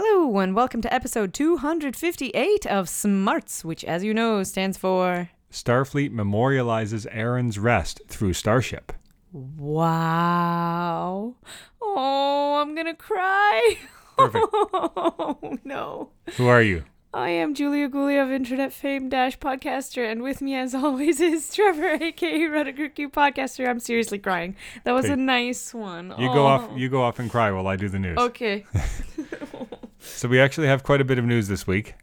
Hello, and welcome to episode 258 of SMARTS, which, as you know, stands for. Starfleet memorializes Aaron's rest through Starship. Wow. Oh, I'm gonna cry. Perfect. Oh, no. Who are you? I am Julia Gooley of Internet Fame Dash Podcaster, and with me, as always, is Trevor, aka Rediger Q Podcaster. I'm seriously crying. That was a nice one. You go off. Oh. You go off and cry while I do the news. Okay. So we actually have quite a bit of news this week.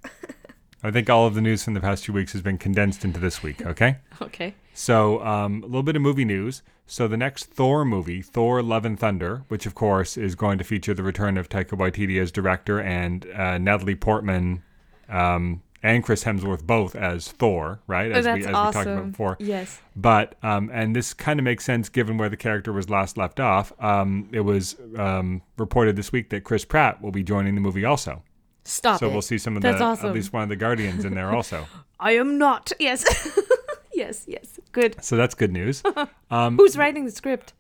I think all of the news from the past two weeks has been condensed into this week. Okay. Okay. So um, a little bit of movie news. So the next Thor movie, Thor: Love and Thunder, which of course is going to feature the return of Taika Waititi as director and uh, Natalie Portman um, and Chris Hemsworth both as Thor, right? Oh, As that's we as we talked about before. Yes. But um, and this kind of makes sense given where the character was last left off. Um, it was um, reported this week that Chris Pratt will be joining the movie also. Stop so it. we'll see some of That's the awesome. at least one of the Guardians in there also. I am not. Yes. yes, yes. Good. so that's good news. Um, Who's writing the script?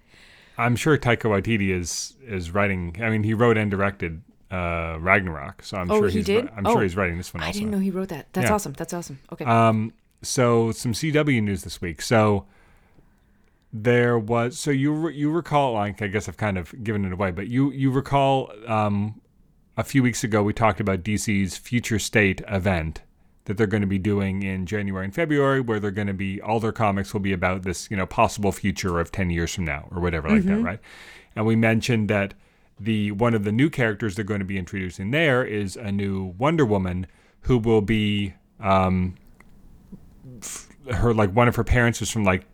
I'm sure Taika Waititi is is writing. I mean, he wrote and directed uh, Ragnarok, so I'm Oh, sure he he's. did? I'm Oh. sure he's writing this one I also. didn't know he wrote that. That's Yeah. awesome. That's awesome. Okay. Um, so some CW news this week. So there was so you you recall like I guess I've kind of given it away, but you you recall um, a few weeks ago we talked about DC's Future State event that they're going to be doing in January and February, where they're going to be all their comics will be about this you know possible future of ten years from now or whatever like that, right? And we mentioned that the one of the new characters they're going to be introducing there is a new Wonder Woman who will be um, f- her like one of her parents is from like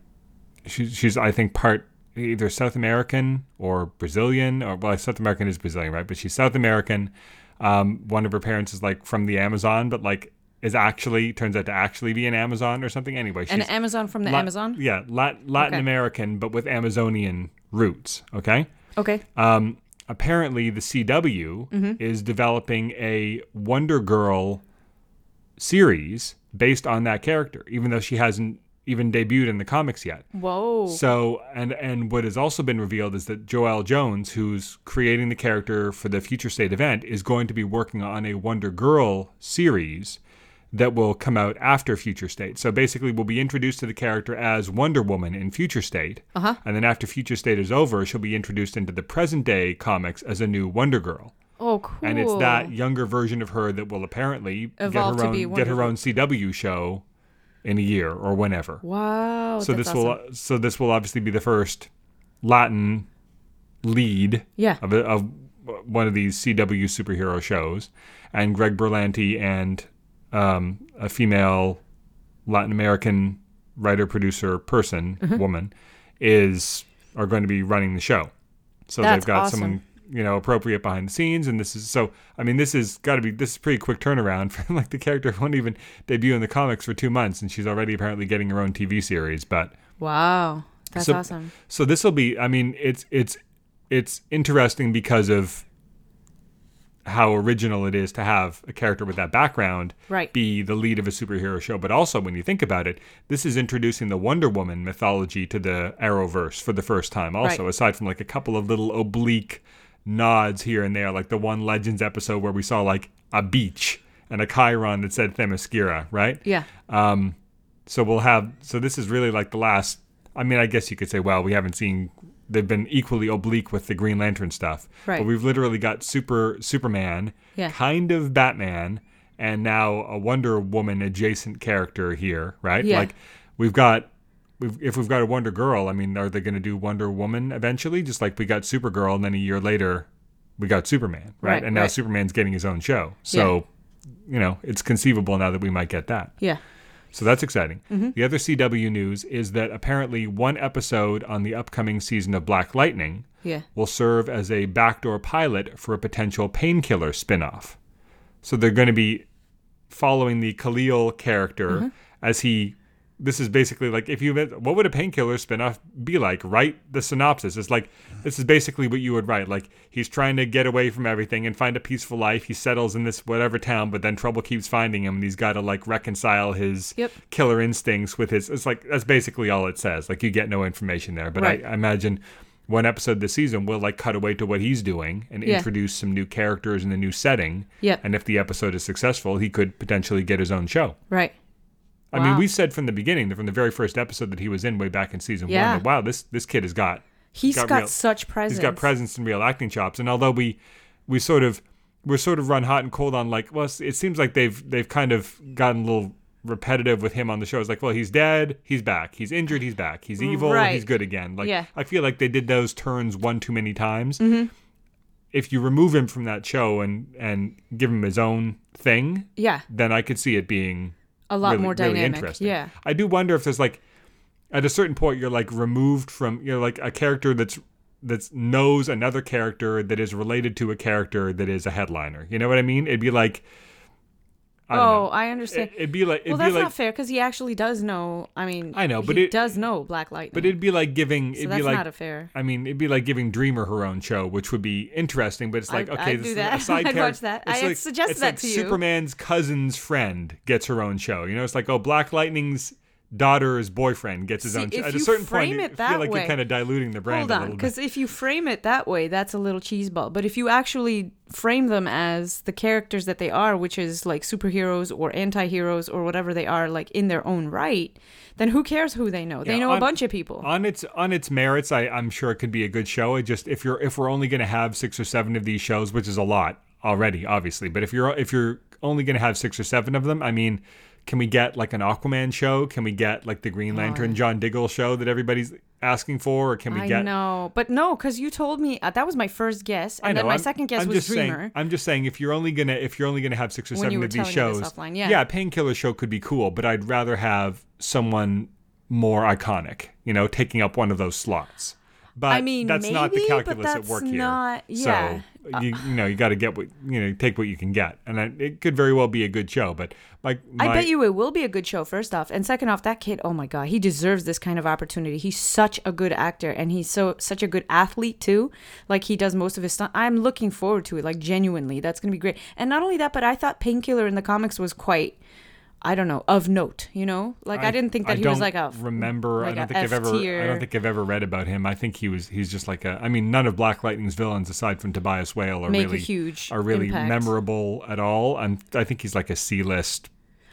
she's she's I think part either South American or Brazilian or well South American is Brazilian right but she's South American um, one of her parents is like from the Amazon but like is actually turns out to actually be an Amazon or something anyway she's An Amazon from the Amazon? yeah Lat- Latin Okay. American but with Amazonian roots okay Okay. um, apparently the CW Mm-hmm. is developing a Wonder Girl series based on that character, even though she hasn't even debuted in the comics yet. Whoa. So, and and what has also been revealed is that Joëlle Jones, who's creating the character for the Future State event, is going to be working on a Wonder Girl series that will come out after Future State. So basically, we'll be introduced to the character as Wonder Woman in Future State, Uh-huh. and then after Future State is over, she'll be introduced into the present day comics as a new Wonder Girl. oh, cool. And it's that younger version of her that will apparently Evolve get her own get her own CW show in a year or whenever Wow. so this awesome. will so this will obviously be the first Latin lead Yeah. of, a, of one of these CW superhero shows, and Greg Berlanti and um, a female Latin American writer producer person Mm-hmm. woman is are going to be running the show. So That's they've got awesome. someone you know appropriate behind the scenes, and this is so. I mean, this is got to be this is pretty quick turnaround for like the character won't even debut in the comics for two months, and she's already apparently getting her own TV series. But Wow. That's So- awesome. so this will be. I mean, it's it's it's interesting because of how original it is to have a character with that background Right. be the lead of a superhero show. But also, when you think about it, this is introducing the Wonder Woman mythology to the Arrowverse for the first time. Also, Right. aside from like a couple of little oblique nods here and there, like the one Legends episode where we saw like a beach and a Chyron that said Themyscira, right? Yeah. Um, so we'll have. So this is really like the last. I mean, I guess you could say, well, we haven't seen. They've been equally oblique with the Green Lantern stuff, Right. but we've literally got Super Superman, Yeah. kind of Batman, and now a Wonder Woman adjacent character here, right? Yeah. Like we've got. We've, if we've got a Wonder Girl, I mean, are they going to do Wonder Woman eventually? Just like we got Supergirl, and then a year later, we got Superman, right? Right, and now right. Superman's getting his own show. So, you know, it's conceivable now that we might get that. Yeah. So that's exciting. Mm-hmm. The other CW news is that apparently one episode on the upcoming season of Black Lightning Yeah. will serve as a backdoor pilot for a potential painkiller spin-off. So they're going to be following the Khalil character Mm-hmm. as he this is basically like if you what would a painkiller spin-off be like write the synopsis it's like this is basically what you would write like he's trying to get away from everything and find a peaceful life he settles in this whatever town but then trouble keeps finding him and he's got to like reconcile his Yep. killer instincts with his it's like that's basically all it says like you get no information there but Right. I, I imagine one episode this season will like cut away to what he's doing and Yeah. introduce some new characters in the new setting. Yep. And if the episode is successful, he could potentially get his own show. Right. I mean, we said from the beginning, from the very first episode that he was in way back in season Yeah. one, that, wow, this this kid has got He's got got, real- such presence. he's got presence and real acting chops. And although we we sort of we're sort of run hot and cold on like, well, it seems like they've they've kind of gotten a little repetitive with him on the show. It's like, well, he's dead, he's back. He's injured, he's back. He's evil, Right. he's good again. Like Yeah. I feel like they did those turns one too many times. Mm-hmm. If you remove him from that show and and give him his own thing, Yeah. then I could see it being A lot really, more really dynamic. interesting. Yeah. I do wonder if there's like at a certain point you're like removed from you're like a character that's that knows another character that is related to a character that is a headliner. You know what I mean? It'd be like I Oh, know. I understand. It, would be like it'd well, that's like not fair because he actually does know. I mean, I know, but he it- does know Black Lightning. but it'd be like giving it'd that's be like not a fair. I mean, it'd be like giving Dreamer her own show, which would be interesting. But it's like, I'd- okay, I'd this do is that. a side I'd character. watch that. It's I like, suggested that like to you. Superman's cousin's friend gets her own show. You know, it's like, oh, Black Lightning's daughter's boyfriend gets his See, own. At a certain point, you feel like way- you're kind of diluting the brand Hold a on, little bit. because if you frame it that way, that's a little cheeseball. But if you actually frame them as the characters that they are, which is like superheroes or anti-heroes or whatever they are, like in their own right, then who cares who they know? they Yeah, know a bunch of people. on its on its merits, I, I'm sure it could be a good show. It just if you're if we're only going to have six or seven of these shows, which is a lot already, obviously, but if you're if you're only going to have six or seven of them, I mean, can we get like an Aquaman show? Can we get like the Green Lantern John Diggle show that everybody's asking for, or can we get I get? know, but no, because you told me uh, that was my first guess, and I know. then my I'm, second guess I'm was just Dreamer. saying. I'm just saying if you're only gonna if you're only gonna have six or When you seven were of these telling me this shows, offline, yeah. yeah, Painkiller show could be cool, but I'd rather have someone more iconic, you know, taking up one of those slots. But I mean, that's not the maybe, but calculus at that's work here. not- yeah. So Uh, you, you know you got to get what you know take what you can get, and I, it could very well be a good show. But like I my- bet you it will be a good show, first off. And second off, that kid, oh my God, he deserves this kind of opportunity. He's such a good actor and he's so such a good athlete too. Like he does most of his stuff. I'm looking forward to it, like genuinely. That's gonna be great. And not only that, but I thought Painkiller in the comics was quite I don't know, of note, you know? Like I, didn't think that I he was like a remember. like I don't think I've ever. I F-tier. don't think I've ever read about him. I think he was. He's just like a. I mean, none of Black Lightning's villains, aside from Tobias Whale, are Make really huge are really impact. memorable at all. And I think he's like a C list.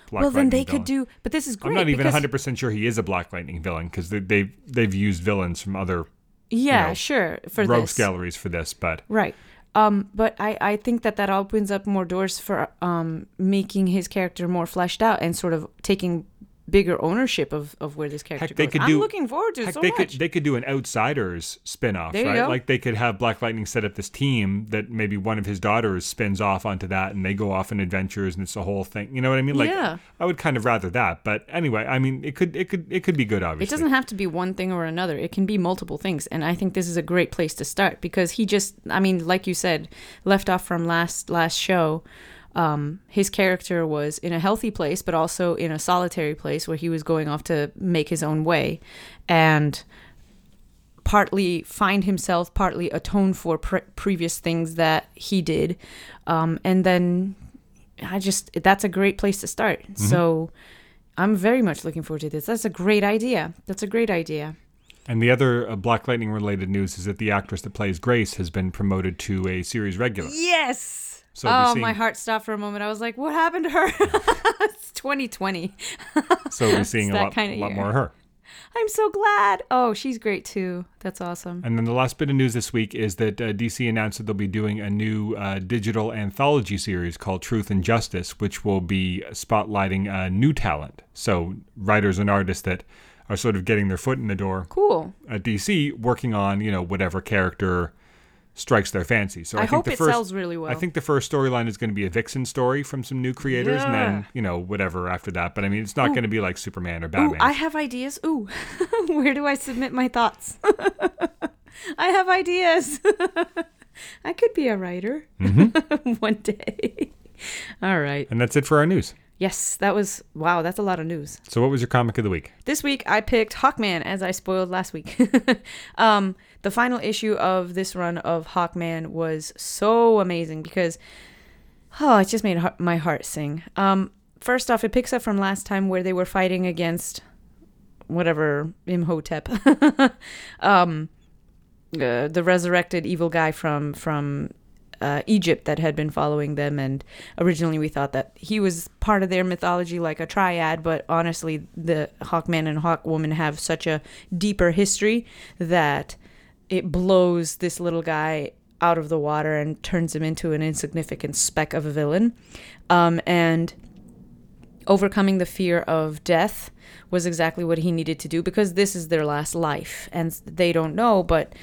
Black Well, then they villain. could do but this is great. I'm not even because- 100 percent sure he is a Black Lightning villain because they, they've they've used villains from other Yeah, know, sure. For rogues this. galleries for this, but Right. Um, but I, I think that that opens up more doors for um, making his character more fleshed out and sort of taking bigger ownership of, of where this character Heck, they goes. could I'm do- looking forward to Heck, so they much. could they could do an Outsiders spin-off, There right? go. Like they could have Black Lightning set up this team that maybe one of his daughters spins off onto that, and they go off on adventures, and it's a whole thing. You know what I mean? Like, Yeah. I would kind of rather that. But anyway, I mean, it could it could it could be good. Obviously, it doesn't have to be one thing or another. It can be multiple things. And I think this is a great place to start because he just I mean, like you said, left off from last last show. Um, his character was in a healthy place, but also in a solitary place where he was going off to make his own way, and partly find himself, partly atone for pre- previous things that he did, um, and then I just that's a great place to start. So I'm very much looking forward to this. That's a great idea. That's a great idea. And the other uh, Black Lightning related news is that the actress that plays Grace has been promoted to a series regular. Yes. So oh, seeing- my heart stopped for a moment. I was like, "What happened to her?" it's 2020. So we're seeing a lot, kinda lot more of her. I'm so glad. Oh, she's great too. That's awesome. And then the last bit of news this week is that uh, DC announced that they'll be doing a new uh, digital anthology series called Truth and Justice, which will be spotlighting uh, new talent. So writers and artists that are sort of getting their foot in the door Cool. at DC, working on you know whatever character strikes their fancy. So I, I think hope the it first, sells really well. I think the first storyline is going to be a Vixen story from some new creators, and then you know whatever after that. But I mean, it's not going to be like Superman or Ooh, Batman. I have ideas. Ooh, where do I submit my thoughts? I have ideas. I could be a writer one day. All right. and that's it for our news. Yes, that was wow. That's a lot of news. So what was your comic of the week? This week I picked Hawkman as I spoiled last week. um, the final issue of this run of Hawkman was so amazing because oh, it just made my heart sing. Um, first off, it picks up from last time where they were fighting against whatever Imhotep. um, uh, the resurrected evil guy from from uh, Egypt that had been following them, and originally we thought that he was part of their mythology, like a triad. But honestly, the Hawkman and Hawkwoman have such a deeper history that it blows this little guy out of the water and turns him into an insignificant speck of a villain. Um, and overcoming the fear of death was exactly what he needed to do because this is their last life, and they don't know, but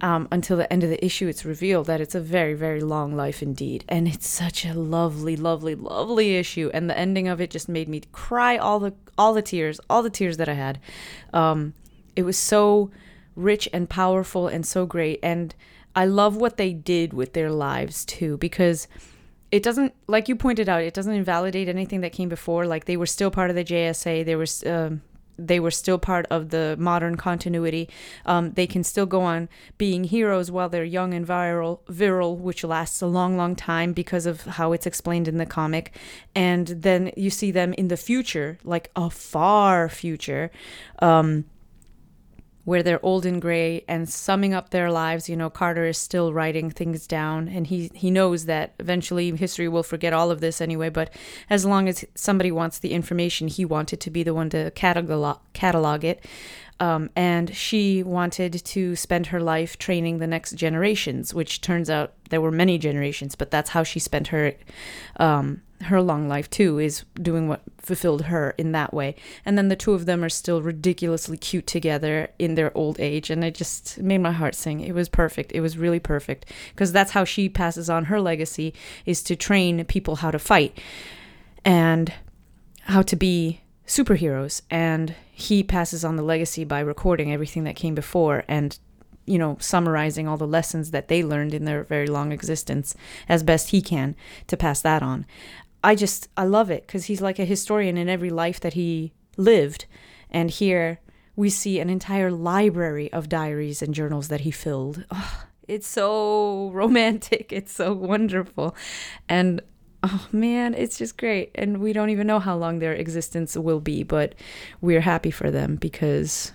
um, until the end of the issue, it's revealed that it's a very, very long life indeed. And it's such a lovely, lovely, lovely issue. And the ending of it just made me cry all the all the tears, all the tears that I had. Um, it was so rich and powerful and so great. And I love what they did with their lives too, because it doesn't, like you pointed out, it doesn't invalidate anything that came before. Like they were still part of the JSA. There was. Um, they were still part of the modern continuity. Um, they can still go on being heroes while they're young and viral, virile, which lasts a long, long time because of how it's explained in the comic. And then you see them in the future, like a far future. Um, where they're old and gray and summing up their lives. You know, Carter is still writing things down, and he he knows that eventually history will forget all of this anyway. But as long as somebody wants the information, he wanted to be the one to catalog catalog it. Um, and she wanted to spend her life training the next generations, which turns out there were many generations, but that's how she spent her um, her long life too is doing what fulfilled her in that way. And then the two of them are still ridiculously cute together in their old age. And it just made my heart sing. It was perfect. It was really perfect. Because that's how she passes on her legacy is to train people how to fight and how to be superheroes. And he passes on the legacy by recording everything that came before and you know, summarizing all the lessons that they learned in their very long existence as best he can to pass that on. I just I love it because he's like a historian in every life that he lived, and here we see an entire library of diaries and journals that he filled. Oh, it's so romantic. It's so wonderful, and oh man, it's just great. And we don't even know how long their existence will be, but we're happy for them because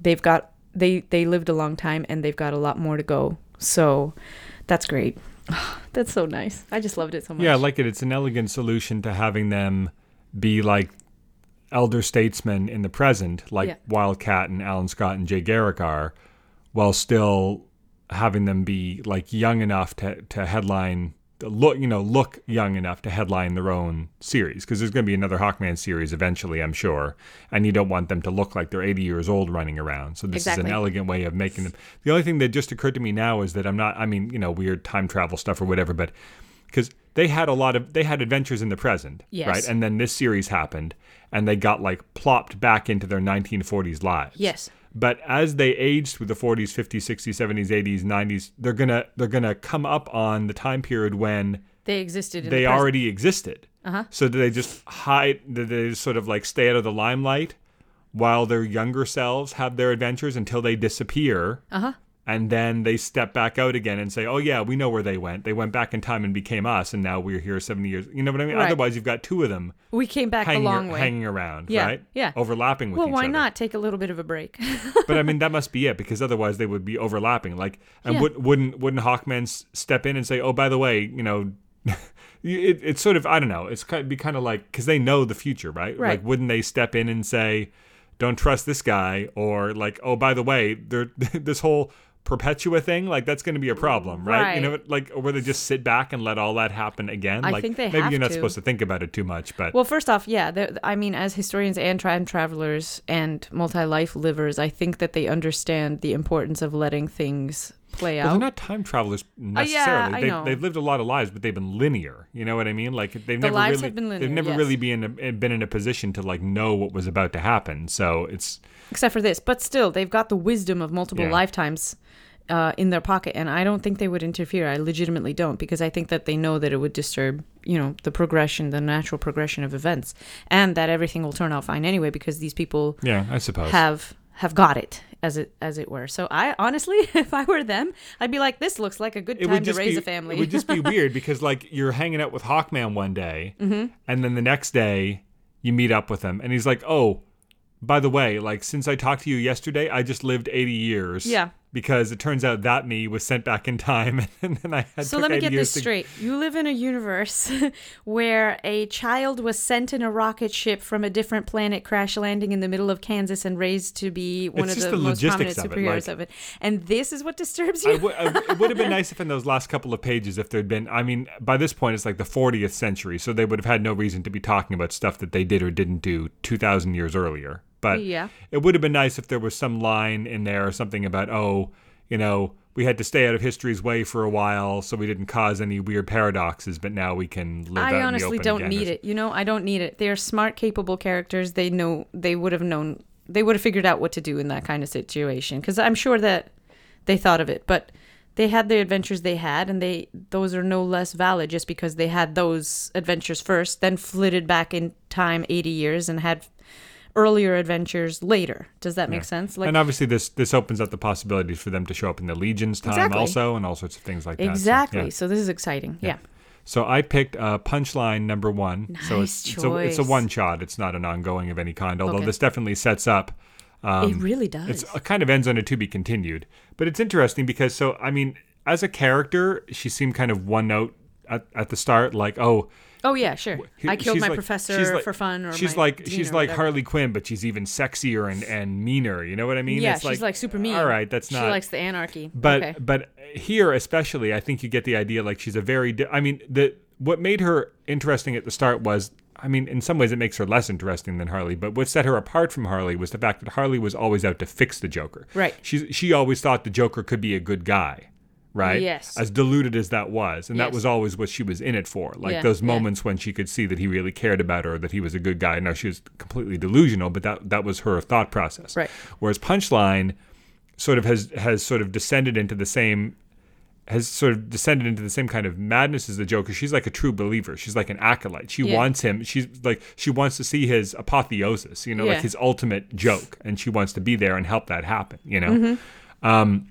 they've got they they lived a long time and they've got a lot more to go. So that's great. That's so nice. I just loved it so much. Yeah, I like it. It's an elegant solution to having them be like elder statesmen in the present, like Yeah. Wildcat and Alan Scott and Jay Garrick are, while still having them be like young enough to, to headline look you know look young enough to headline their own series because there's going to be another Hawkman series eventually I'm sure and you don't want them to look like they're 80 years old running around. So this is an elegant way of making them. The only thing that just occurred to me now is that I'm not I mean you know weird time travel stuff or whatever but because they had a lot of they had adventures in the present Yes. right? And then this series happened and they got like plopped back into their 1940s lives. Yes. But as they age through the 40s 50s 60s 70s 80s 90s they're gonna they're gonna come up on the time period when They existed in they the already existed uh-huh. so do they just hide do they just sort of like stay out of the limelight while their younger selves have their adventures until they disappear Uh-huh. And then they step back out again and say oh yeah we know where they went they went back in time and became us and now we're here 70 years you know what i mean Right. otherwise you've got two of them We came back hanging, a long way. hanging around Yeah, right yeah. overlapping with well, why other not take a little bit of a break? but I mean that must be it because otherwise they would be overlapping. Like, and Yeah. would, wouldn't wouldn't Hawkman s- step in and say, "Oh, by the way, you know." It, it's sort of I don't know. It's kind of be kind of like because they know the future, right? Right. Like, wouldn't they step in and say, "Don't trust this guy," or like, "Oh, by the way, there this whole Perpetua thing, like that's going to be a problem, right? You know, like, where they just sit back and let all that happen again. I like, think they maybe have you're not to. supposed to think about it too much, but well, first off, yeah, I mean, as historians and time travelers and multi-life livers, I think that they understand the importance of letting things play Well, out. they're not time travelers uh, yeah, necessarily. I they've, know. they've lived a lot of lives, but they've been linear. You know what I mean? Like they've The never lives really have been they've never yes. really been in a, been in a position to like know what was about to happen. So it's except for this. But still, they've got the wisdom of multiple Yeah. lifetimes uh, in their pocket, and I don't think they would interfere. I legitimately don't, because I think that they know that it would disturb, you know, the progression, the natural progression of events, and that everything will turn out fine anyway, because these people yeah, I suppose. have have got it as it as it were. So I honestly, if I were them, I'd be like, this looks like a good time to raise be a family. it would just be weird because like you're hanging out with Hawkman one day, Mm-hmm. and then the next day you meet up with him, and he's like, "Oh, by the way, like since I talked to you yesterday, I just lived 80 years." Yeah. Because it turns out that me was sent back in time, and then I had. To So let me get this to- straight. You live in a universe where a child was sent in a rocket ship from a different planet, crash landing in the middle of Kansas, and raised to be one It's of the, the most prominent of superheroes like- of it. And this is what disturbs you. w- it would have been nice if in those last couple of pages, if there'd been, I mean, by this point it's like the 40th century, so they would have had no reason to be talking about stuff that they did or didn't do 2,000 years earlier. But Yeah. it would have been nice if there was some line in there or something about, oh, you know, we had to stay out of history's way for a while, so we didn't cause any weird paradoxes, but now we can live I honestly don't need it. You know, I don't need it. They're smart, capable characters. They know. They would have known. They would have figured out what to do in that kind of situation. Because I'm sure that they thought of it, but they had the adventures they had, and they those are no less valid just because they had those adventures first, then flitted back in time 80 years and had earlier adventures later. Does that make sense? Like and obviously, this this opens up the possibilities for them to show up in the Legion's time Exactly. also, and all sorts of things like that. So, exactly. yeah. So, this is exciting. Yeah. So I picked uh, Punchline number one. so Nice it's, it's a it's a choice. one shot. It's not an ongoing of any kind. Although Okay. this definitely sets up. Um, it really does. it's it kind of ends on a to be continued. But it's interesting because so I mean, as a character, she seemed kind of one note at, at the start, like oh. Oh yeah, sure. I killed she's my like- professor like- for fun, or she's like she's like. Harley Quinn, but she's even sexier and, and meaner. You know what I mean? Yeah, It's she's like, super mean. All right, that's not. She likes the anarchy. But okay. but here especially, I think you get the idea. Like she's a very. Di- I mean, the what made her interesting at the start was. I mean, in some ways, it makes her less interesting than Harley. But what set her apart from Harley was the fact that Harley was always out to fix the Joker. Right. She she always thought the Joker could be a good guy. Right. Yes. As deluded as that was, and that was always what she was in it for. Like Yeah, those yeah. moments when she could see that he really cared about her, that he was a good guy. Now she was completely delusional, but that that was her thought process. Right. Whereas Punchline sort of has has sort of descended into the same has sort of descended into the same kind of madness as the Joker. She's like a true believer. She's like an acolyte. She Yeah. wants him. She's like she wants to see his apotheosis. You know, Yeah. like his ultimate joke, and she wants to be there and help that happen. You know. Mm-hmm.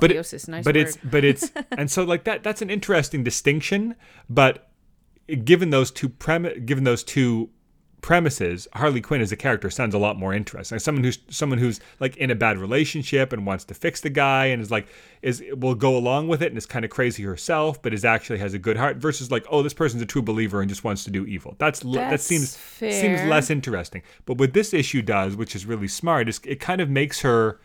But it- nice but word. it's but it's and so like that that's an interesting distinction but given those two premi- given those two premises harley quinn as a character sounds a lot more interesting. Like someone who's someone who's like in a bad relationship and wants to fix the guy and is like is will go along with it and is kind of crazy herself but is actually has a good heart versus like oh this person's a true believer and just wants to do evil. That's, l that That's seems seems less interesting. But what this issue does which is really smart is it kind of makes her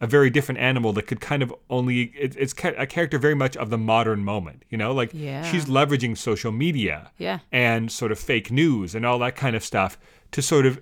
a very different animal that could kind of only it, it's a character very much of the modern moment you know like Yeah. she's leveraging social media Yeah. and sort of fake news and all that kind of stuff to sort of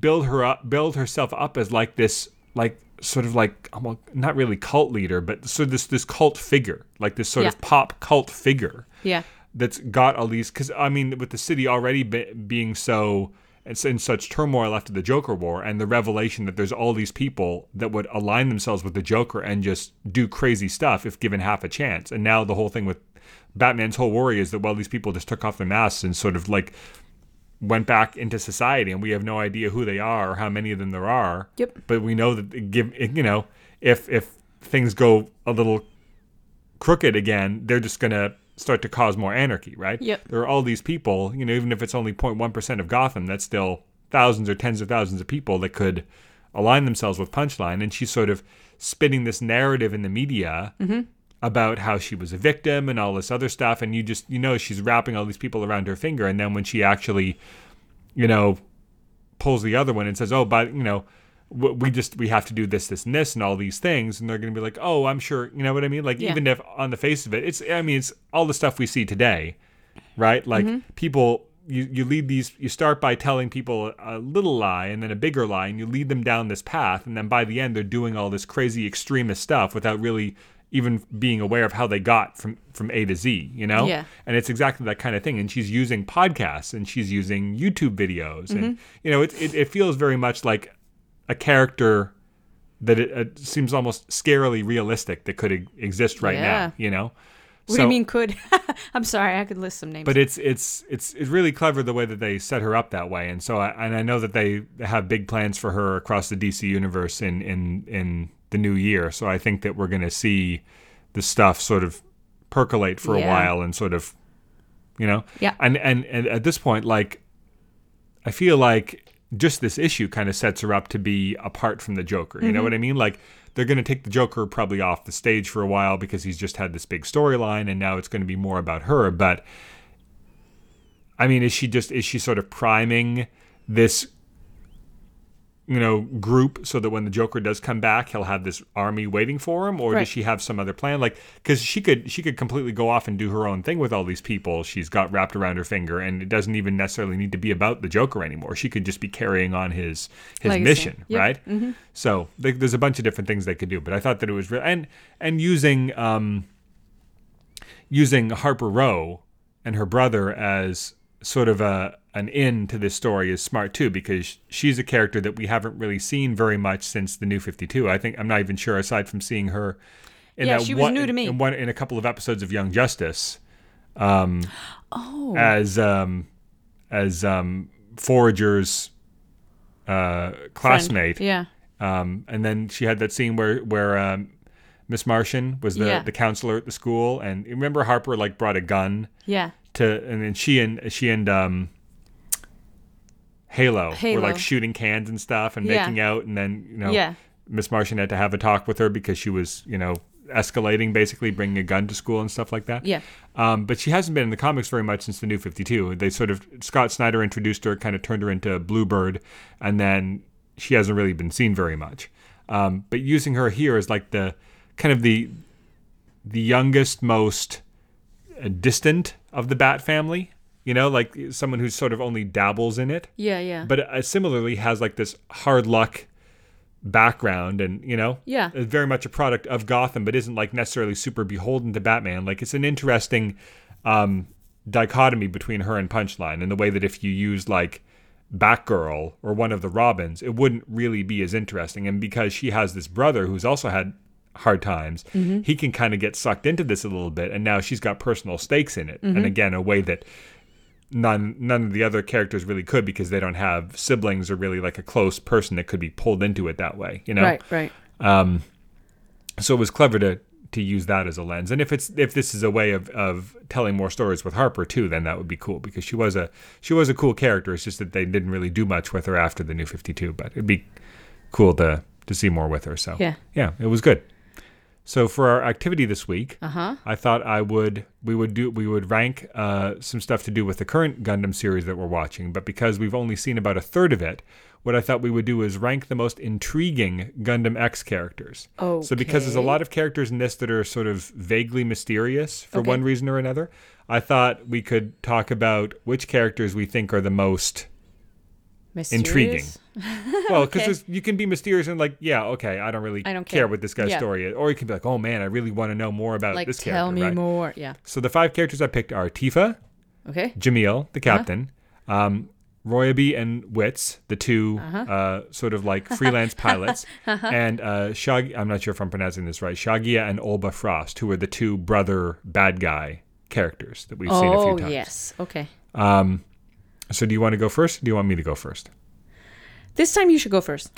build her up build herself up as like this like sort of like well, not really cult leader but sort of this this cult figure like this sort of pop cult figure yeah. that's got all these because I mean with the city already be, being so in such turmoil after the Joker war and the revelation that there's all these people that would align themselves with the Joker and just do crazy stuff if given half a chance and now the whole thing with Batman's whole worry is that well these people just took off their masks and sort of like went back into society and we have no idea who they are or how many of them there are Yep. but we know that give you know if if things go a little crooked again, they're just going to start to cause more anarchy, right? Yep. There are all these people, you know, even if it's only 0.1% of Gotham, that's still thousands or tens of thousands of people that could align themselves with Punchline. And she's sort of spinning this narrative in the media mm-hmm. about how she was a victim and all this other stuff. And you just, you know, she's wrapping all these people around her finger. And then when she actually, you know, pulls the other one and says, "Oh, but you know, we just we have to do this, this, and this, and all these things," and they're going to be like, "Oh, I'm sure," you know what I mean? Like Yeah. even if on the face of it, it's I mean, it's all the stuff we see today, right? Like people. You, you lead these you start by telling people a, a little lie and then a bigger lie and you lead them down this path and then by the end they're doing all this crazy extremist stuff without really even being aware of how they got from from A to Z you know Yeah. and it's exactly that kind of thing and she's using podcasts and she's using youtube videos and Mm-hmm. you know it, it, it feels very much like a character that it, it seems almost scarily realistic that could e- exist right Yeah. now you know What do you mean could? I'm sorry, I could list some names. but it's it's it's it's really clever the way that they set her up that way and so I, and I know that they have big plans for her across the DC universe in in in the new year so I think that we're going to see the stuff sort of percolate for a Yeah. while and sort of you know Yeah. and, and and at this point like i feel like just this issue kind of sets her up to be apart from the Joker. You know mm-hmm. what I mean? Like they're going to take the Joker probably off the stage for a while because he's just had this big storyline and now it's going to be more about her, but I mean, is she just is she sort of priming this you know group so that when the Joker does come back, he'll have this army waiting for him, or Right. does she have some other plan? Like, because she could she could completely go off and do her own thing with all these people she's got wrapped around her finger, and it doesn't even necessarily need to be about the Joker anymore. She could just be carrying on his his Legacy. mission, Yep. right? Mm-hmm. So like, there's a bunch of different things they could do, but I thought that it was real and and using um using Harper Row and her brother as sort of a an in to this story is smart too because she's a character that we haven't really seen very much since the New Fifty Two. I think I'm not even sure aside from seeing her. In Yeah, that she was one, new to me. In, one, in a couple of episodes of Young Justice, Oh. as um, as um, Forager's uh, classmate, Yeah. um, and then she had that scene where where um, Miss Martian was the Yeah. the counselor at the school, and remember Harper like brought a gun Yeah. To, and then she and she and um, Halo, were like shooting cans and stuff and Yeah. making out, and then you know Yeah. Miss Martian had to have a talk with her because she was you know escalating, basically bringing a gun to school and stuff like that. Yeah. Um, but she hasn't been in the comics very much since the New Fifty Two. They sort of Scott Snyder introduced her, kind of turned her into Bluebird, and then she hasn't really been seen very much. Um, but using her here is like the kind of the the youngest, most distant of the Bat family. You know, like someone who sort of only dabbles in it, Yeah. Yeah. but uh, similarly has like this hard luck background and you know Yeah. very much a product of gotham but isn't like necessarily super beholden to batman like it's an interesting um dichotomy between her and punchline in the way that if you use like batgirl or one of the robins it wouldn't really be as interesting and because she has this brother who's also had hard times. Mm-hmm. He can kind of get sucked into this a little bit and now she's got personal stakes in it. And mm-hmm. again a way that none none of the other characters really could because they don't have siblings or really like a close person that could be pulled into it that way you know? Right. Right. Um, so it was clever to to use that as a lens. And if it's if this is a way of of telling more stories with harper too then that would be cool because she was a she was a cool character. It's just that they didn't really do much with her after the new 52 but it'd be cool to to see more with her. So Yeah. yeah it was good so for our activity this week Uh huh. I thought I would we would do we would rank uh, some stuff to do with the current Gundam series that we're watching, but because we've only seen about a third of it, what I thought we would do is rank the most intriguing Gundam X characters. Oh. Okay. So because there's a lot of characters in this that are sort of vaguely mysterious for Okay. one reason or another, I thought we could talk about which characters we think are the most intriguing. Well, because Okay. you can be mysterious and like, yeah, okay, I don't really I don't care. care. what this guy's Yeah. story is, or you can be like, oh man, I really want to know more about Like, this tell character. me right? more. Yeah. So the five characters I picked are Tifa, Okay. Jamil, the Uh-huh. captain, um, Roybea and Witz, the 2 Uh-huh. uh sort of like freelance pilots, and uh, Shag. I'm not sure if I'm pronouncing this right. Shagia and Olba Frost, who are the two brother bad guy characters that we've seen a few Oh times. yes. Okay. So do you want to go first? Or do you want me to go first? This time you should go first.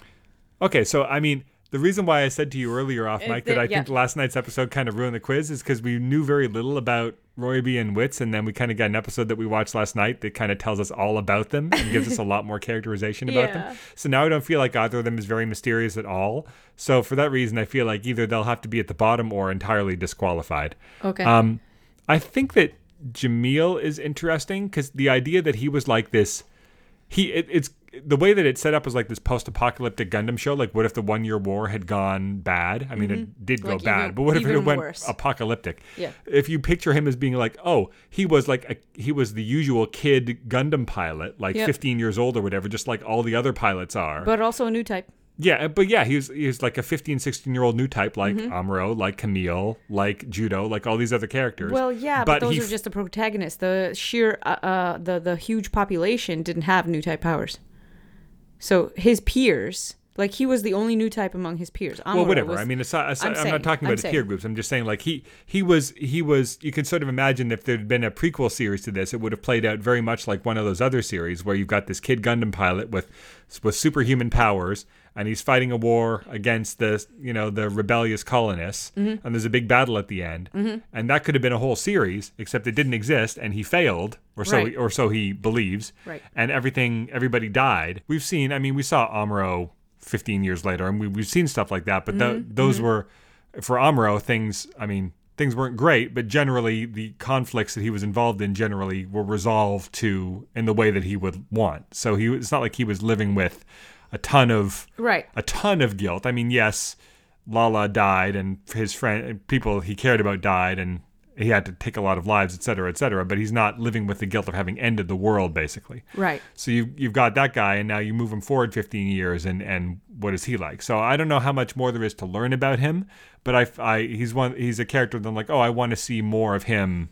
Okay, so I mean, the reason why I said to you earlier off mic that I yeah. think last night's episode kind of ruined the quiz is because we knew very little about Roybea and Witz, and then we kind of got an episode that we watched last night that kind of tells us all about them and gives us a lot more characterization about Yeah. them. So now I don't feel like either of them is very mysterious at all. So for that reason, I feel like either they'll have to be at the bottom or entirely disqualified. Okay. Um, I think that Jamil is interesting because the idea that he was like this, he it, it's the way that it's set up was like this post-apocalyptic Gundam show. Like, what if the one-year war had gone bad? I mean, it did go Mm-hmm. Like bad, even- but what if it went worse. apocalyptic? Yeah. If you picture him as being like, oh, he was like a, he was the usual kid Gundam pilot, like Yep. 15 years old or whatever, just like all the other pilots are. but also a new type. Yeah, but yeah, he's was he was like a 15, 16 year old new type, like Mm-hmm. Amuro, like Kamille, like Judau, like all these other characters. Well, yeah, but, those he are just the protagonists. The sheer, uh, uh, the the huge population didn't have new type powers. So his peers Like he was the only new type among his peers. well, whatever. was- I mean, aside, aside, I'm I'm, saying- not talking about the peer groups. I'm just saying, like he he was he was. You can sort of imagine if there'd been a prequel series to this, it would have played out very much like one of those other series where you've got this kid Gundam pilot with with superhuman powers, and he's fighting a war against the you know the rebellious colonists, Mm-hmm. and there's a big battle at the end, and that could have been a whole series, except it didn't exist, and he failed, or so Right. he, or so he believes, Right. and everything everybody died. We've seen. I mean, we saw Amuro 15 years later, and we, we've seen stuff like that. But tho- mm-hmm. those mm-hmm. were for Amuro things. I mean, things weren't great, but generally the conflicts that he was involved in generally were resolved to in the way that he would want. So he it's not like he was living with a ton of right. a ton of guilt. I mean, yes, Lalah died, and his friend, people he cared about died, and he had to take a lot of lives, et cetera, et cetera. But he's not living with the guilt of having ended the world, basically. Right. So you you've got that guy, and now you move him forward 15 years, and and what is he like? So I don't know how much more there is to learn about him, but I, I he's one he's a character that I'm like, oh, I want to see more of him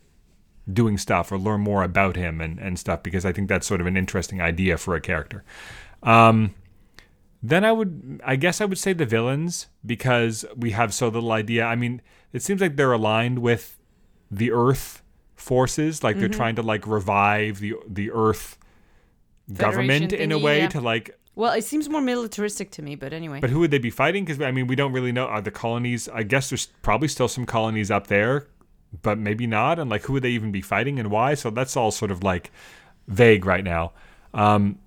doing stuff or learn more about him and and stuff because I think that's sort of an interesting idea for a character. Um, then I would, I guess I would say the villains because we have so little idea. I mean, it seems like they're aligned with the Earth forces, like Mm-hmm. they're trying to like revive the the Earth government Federation in a way yeah. to like. Well, it seems more militaristic to me, but anyway. But who would they be fighting? Because I mean, we don't really know. Are the colonies? I guess there's probably still some colonies up there, but maybe not. And like, who would they even be fighting and why? So that's all sort of like vague right now. Um,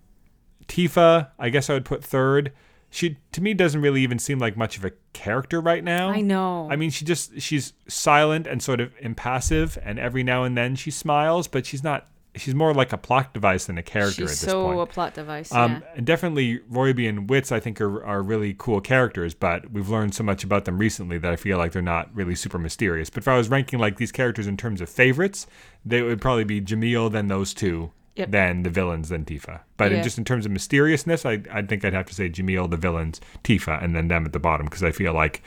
Tifa, I guess I would put third. She to me doesn't really even seem like much of a character right now. I know. I mean, she just she's silent and sort of impassive, and every now and then she smiles, but she's not. She's more like a plot device than a character She's at this so point. a plot device. Um, yeah. and definitely Roybea and Witz, I think, are, are really cool characters, but we've learned so much about them recently that I feel like they're not really super mysterious. But if I was ranking like these characters in terms of favorites, they would probably be Jamil, then those two, Yep. then the villains, than Tifa. But in just in terms of mysteriousness, I, I think I'd have to say Jamil, the villains, Tifa, and then them at the bottom because I feel like,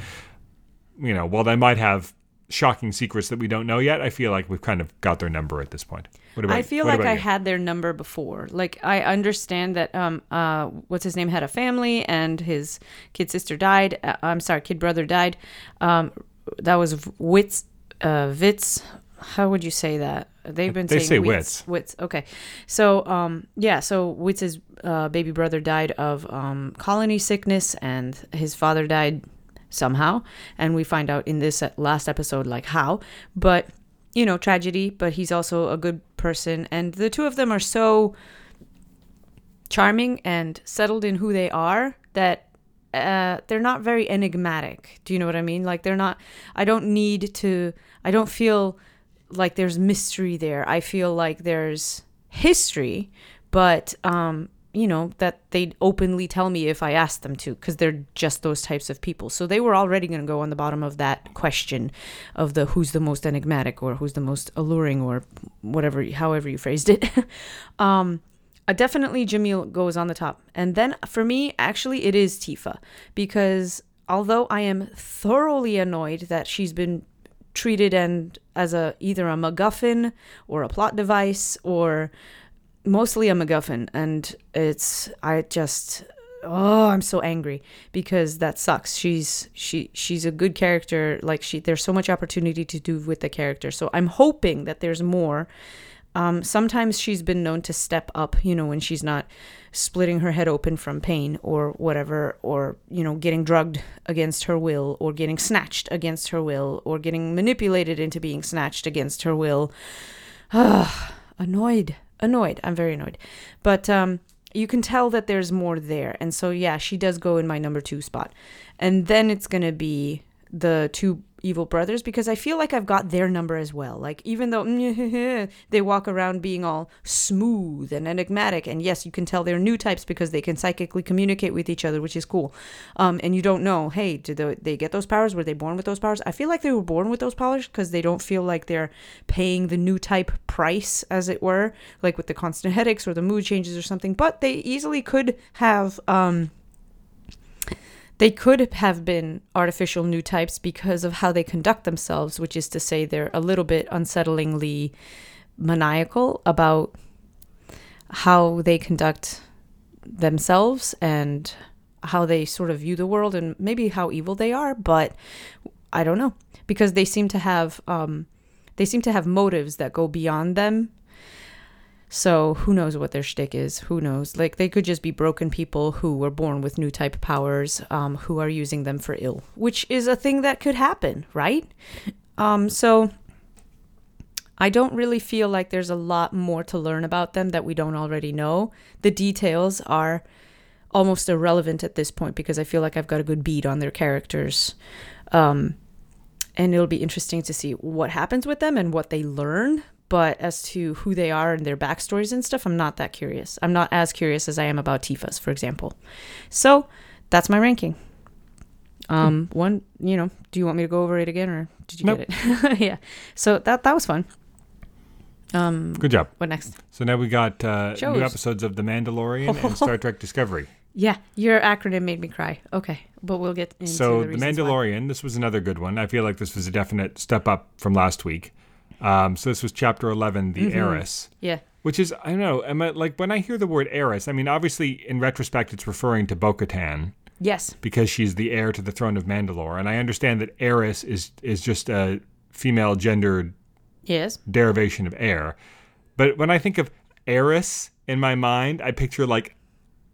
you know, while they might have shocking secrets that we don't know yet, I feel like we've kind of got their number at this point. What about I feel like I you? had their number before. Like I understand that um uh what's his name had a family and his kid sister died. Uh, I'm sorry, kid brother died. Um that was Witz uh Vits how would you say that? They've been They saying say Witz. Witz. Okay. So um yeah, so Witz' uh, baby brother died of um colony sickness and his father died somehow and we find out in this uh, last episode like how but you know tragedy but he's also a good person and the two of them are so charming and settled in who they are that uh, they're not very enigmatic do you know what i mean like they're not i don't need to i don't feel like there's mystery there i feel like there's history but um you know that they'd openly tell me if i asked them to because they're just those types of people so they were already going to go on the bottom of that question of the who's the most enigmatic or who's the most alluring or whatever however you phrased it um uh, definitely Jamil goes on the top. And then for me, actually, it is Tifa. Because although I am thoroughly annoyed that she's been treated and as a either a MacGuffin or a plot device or mostly a MacGuffin. And it's I just oh I'm so angry because that sucks. She's she she's a good character. Like she there's so much opportunity to do with the character. So I'm hoping that there's more um, sometimes she's been known to step up, you know, when she's not splitting her head open from pain or whatever, or, you know, getting drugged against her will, or getting snatched against her will, or getting manipulated into being snatched against her will. annoyed. Annoyed. I'm very annoyed. But um, you can tell that there's more there. And so, yeah, she does go in my number two spot. And then it's going to be the two evil brothers because I feel like I've got their number as well. Like even though they walk around being all smooth and enigmatic, and yes, you can tell they're new types because they can psychically communicate with each other, which is cool. Um, and you don't know, hey, did they, get those powers? Were they born with those powers? I feel like they were born with those powers because they don't feel like they're paying the new type price, as it were, like with the constant headaches or the mood changes or something. But they easily could have. Um, they could have been artificial new types because of how they conduct themselves, which is to say they're a little bit unsettlingly maniacal about how they conduct themselves and how they sort of view the world and maybe how evil they are, but I don't know because they seem to have um, they seem to have motives that go beyond them. So who knows what their shtick is? Who knows? Like they could just be broken people who were born with new type powers, um, who are using them for ill, which is a thing that could happen, right? Um, so I don't really feel like there's a lot more to learn about them that we don't already know. The details are almost irrelevant at this point because I feel like I've got a good beat on their characters. Um, and it'll be interesting to see what happens with them and what they learn. But as to who they are and their backstories and stuff, I'm not that curious. I'm not as curious as I am about Tifa's, for example. So that's my ranking. Um, one, you know, do you want me to go over it again, or did you Nope. get it? yeah. So that that was fun. Um, Good job. what next? So now we got uh, Shows. new episodes of The Mandalorian and Star Trek Discovery. Yeah, your acronym made me cry. Okay, but we'll get into so the, The reasons why. Mandalorian, this was another good one. I feel like this was a definite step up from last week. Um, so this was chapter 11, Mm-hmm. The Heiress. Yeah, Which is, I don't know, am I, like when I hear the word heiress, I mean, obviously in retrospect, it's referring to Bo Katan yes, because she's the heir to the throne of Mandalore. And I understand that heiress is, is just a female gendered yes. derivation of heir. But when I think of heiress in my mind, I picture like,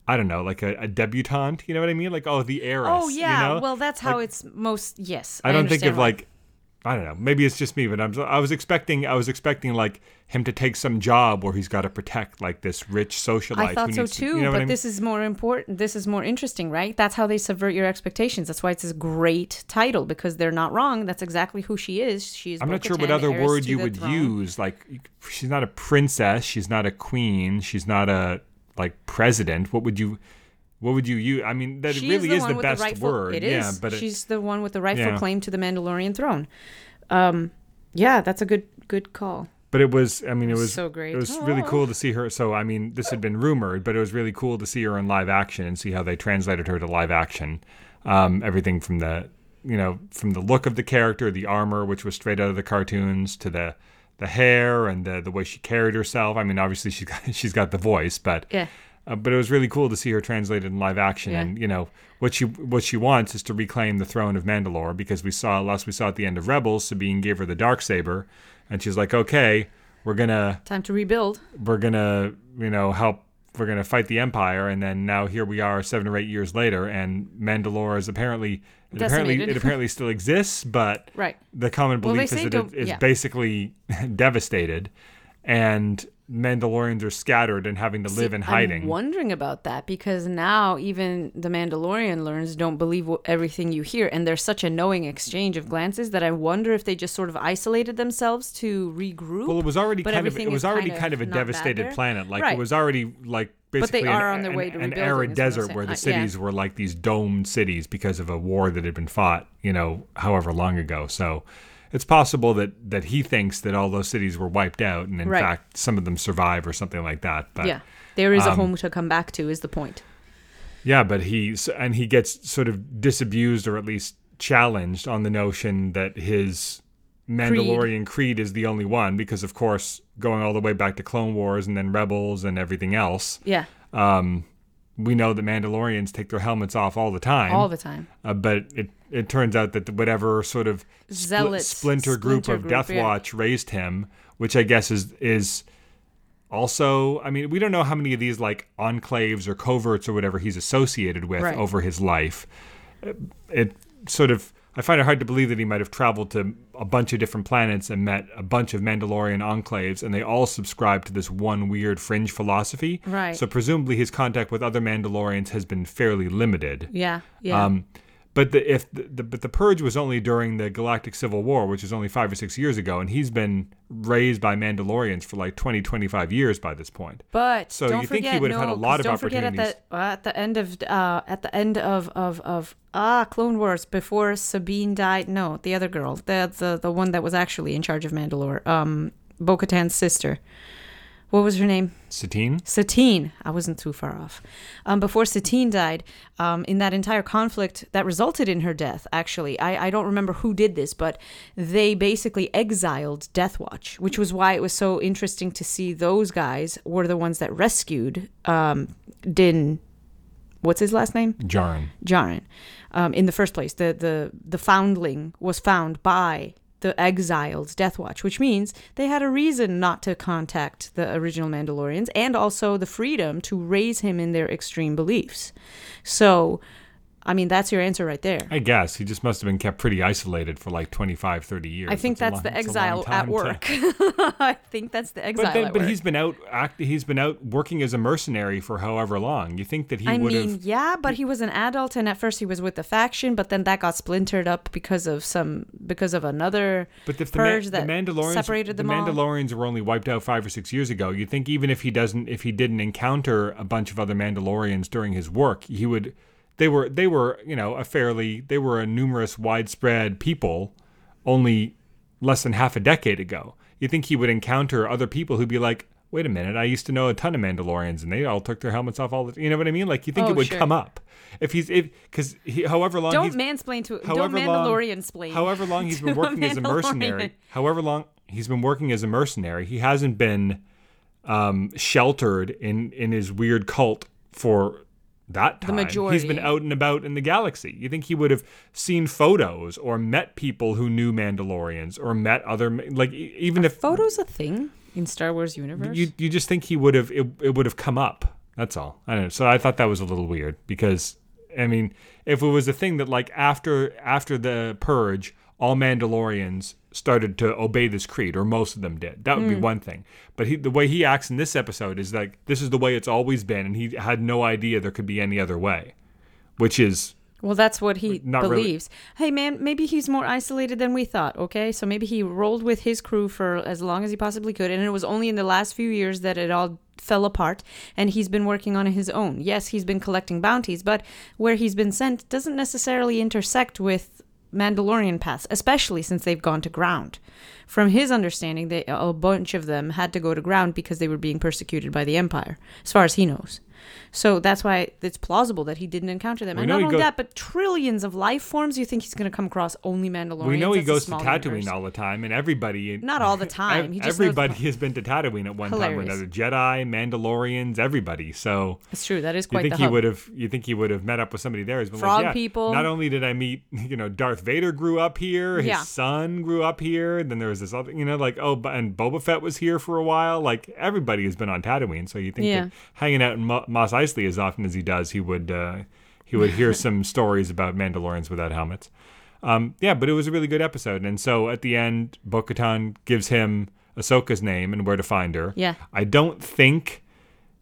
I don't know, like a, a debutante. You know what I mean? Like, oh, the heiress. Oh yeah. You know? Well, that's how Like- it's most. Yes, I don't think of like I don't know. Maybe it's just me, but I'm I was expecting I was expecting like him to take some job where he's got to protect like this rich socialite. I thought who so needs to- too, you know but I mean? this is more important. This is more interesting, right? That's how they subvert your expectations. That's why it's this great title because they're not wrong. That's exactly who she is. She's. I'm not sure what other word you would throne. use. Like she's not a princess. She's not a queen. She's not a like president. What would you? What would you use? I mean, that She really the is the best rightful, word. It is. Yeah, but it- she's the one with the rightful Yeah. claim to the Mandalorian throne. Um, yeah, that's a good good call. But it was, I mean, it was So great. It was really cool to see her. So, I mean, this had been rumored, but it was really cool to see her in live action and see how they translated her to live action. Um, everything from the, you know, from the look of the character, the armor, which was straight out of the cartoons, to the the hair and the the way she carried herself. I mean, obviously she's got, she's got the voice, but Yeah. Uh, but it was really cool to see her translated in live action. Yeah. And you know what she what she wants is to reclaim the throne of Mandalore because we saw last we saw at the end of Rebels, Sabine gave her the dark saber, and she's like, okay, we're gonna Time to rebuild. we're gonna you know help we're gonna fight the Empire, and then now here we are seven or eight years later, and Mandalore is apparently it apparently it apparently still exists, but Right. the common belief they is that it is yeah. basically devastated, and Mandalorians are scattered and having to live in hiding. I'm wondering about that because now even the Mandalorian learns don't believe everything you hear, and there's such a knowing exchange of glances that I wonder if they just sort of isolated themselves to regroup. Well, it was already kind of it was already kind kind of, of a devastated planet. Like it was already like But they basically are an, on their way to an arid is what I'm desert where the Uh, yeah. cities were like these domed cities because of a war that had been fought, you know, however long ago. So it's possible that that he thinks that all those cities were wiped out, and in Right. fact some of them survive or something like that. But yeah, there is a um, home to come back to. Is the point? Yeah, but he s- and he gets sort of disabused or at least challenged on the notion that his Mandalorian creed. is the only one because of course going all the way back to Clone Wars and then Rebels and everything else, Yeah, um, we know that Mandalorians take their helmets off all the time. all the time. uh, but it it turns out that whatever sort of spl- Zealots, splinter group splinter of group, Death yeah. Watch raised him, which I guess is is also I mean we don't know how many of these like enclaves or coverts or whatever he's associated with Right. over his life. It sort of I find it hard to believe that he might have traveled to a bunch of different planets and met a bunch of Mandalorian enclaves, and they all subscribe to this one weird fringe philosophy. Right. So presumably his contact with other Mandalorians has been fairly limited. Yeah, yeah. Um, but the, if the, the but the purge was only during the Galactic Civil War, which was only five or six years ago, and he's been raised by Mandalorians for like 20, 25 years by this point. But So don't you think he forget, would have had no, a lot of don't forget at the at the end of uh, at the end of of of ah Clone Wars before Sabine died. No, the other girl, the the the one that was actually in charge of Mandalore, um, Bo-Katan's sister. What was her name? Satine? Satine. I wasn't too far off. Um, before Satine died, um, in that entire conflict that resulted in her death, actually, I, I don't remember who did this, but they basically exiled Death Watch, which was why it was so interesting to see those guys were the ones that rescued um, Din. what's his last name? Jarn. Djarin. Um, in the first place, the the the foundling was found by the exiles Death Watch, which means they had a reason not to contact the original Mandalorians and also the freedom to raise him in their extreme beliefs. So, I mean, that's your answer right there. I guess he just must have been kept pretty isolated for like 25, 30 years. I think That's that's long- the it's a long exile at to- work. I think that's the exile But then, at but work. he's been out act. He's been out working as a mercenary for however long. You think that he I would mean, have? yeah, but he was an adult, and at first he was with the faction, but then that got splintered up because of some because of another But if the, Ma- purge the that Mandalorians, separated the them all. Mandalorians were only wiped out five or six years ago. You think even if he doesn't, if he didn't encounter a bunch of other Mandalorians during his work, he would. They were they were you know a fairly they were a numerous widespread people, only less than half a decade ago. You think he would encounter other people who'd be like, wait a minute, I used to know a ton of Mandalorians and they all took their helmets off all the. You know what I mean? Like you think Oh, it would sure. come up if he's if because he however long Don't he's, mansplain to don't however long- Mandalorian splain. However long he's been a working as a mercenary, however long he's been working as a mercenary, he hasn't been um, sheltered in in his weird cult for that time. He's majority. been out and about in the galaxy. You think he would have seen photos or met people who knew Mandalorians or met other like even if Photos a thing in Star Wars universe? you you just think he would have it, it would have come up. That's all. I don't know. So I thought that was a little weird because I mean, if it was a thing that like after after the purge, all Mandalorians started to obey this creed, or most of them did. That would be hmm. one thing. But he, the way he acts in this episode is like this is the way it's always been, and he had no idea there could be any other way, which is Well, that's what he Not really. believes. Hey, man, maybe he's more isolated than we thought, okay? So maybe he rolled with his crew for as long as he possibly could, and it was only in the last few years that it all fell apart, and he's been working on his own. Yes, he's been collecting bounties, but where he's been sent doesn't necessarily intersect with Mandalorian paths, especially since they've gone to ground. From his understanding, they, a bunch of them had to go to ground because they were being persecuted by the Empire, as far as he knows. So that's why it's plausible that he didn't encounter them. We and not only goes- that, but trillions of life forms. You think he's going to come across only Mandalorians? we know he goes to Tatooine universe. all the time, and everybody Not all the time. He just everybody the- has been to Tatooine at one time or another. Jedi, Mandalorians, everybody. So It's true. That is quite. You think he would have? You think he would have met up with somebody there? He's been Frog like, yeah, people. Not only did I meet, you know, Darth Vader grew up here. His Yeah. son grew up here. And then there was this other, you know, like oh, and Boba Fett was here for a while. Like everybody has been on Tatooine. So you think Yeah. that hanging out in Mo- Mos Eisley as often as he does, he would uh, he would hear some stories about Mandalorians without helmets. Um, yeah, but it was a really good episode. And so at the end, Bo-Katan gives him Ahsoka's name and where to find her. Yeah. I don't think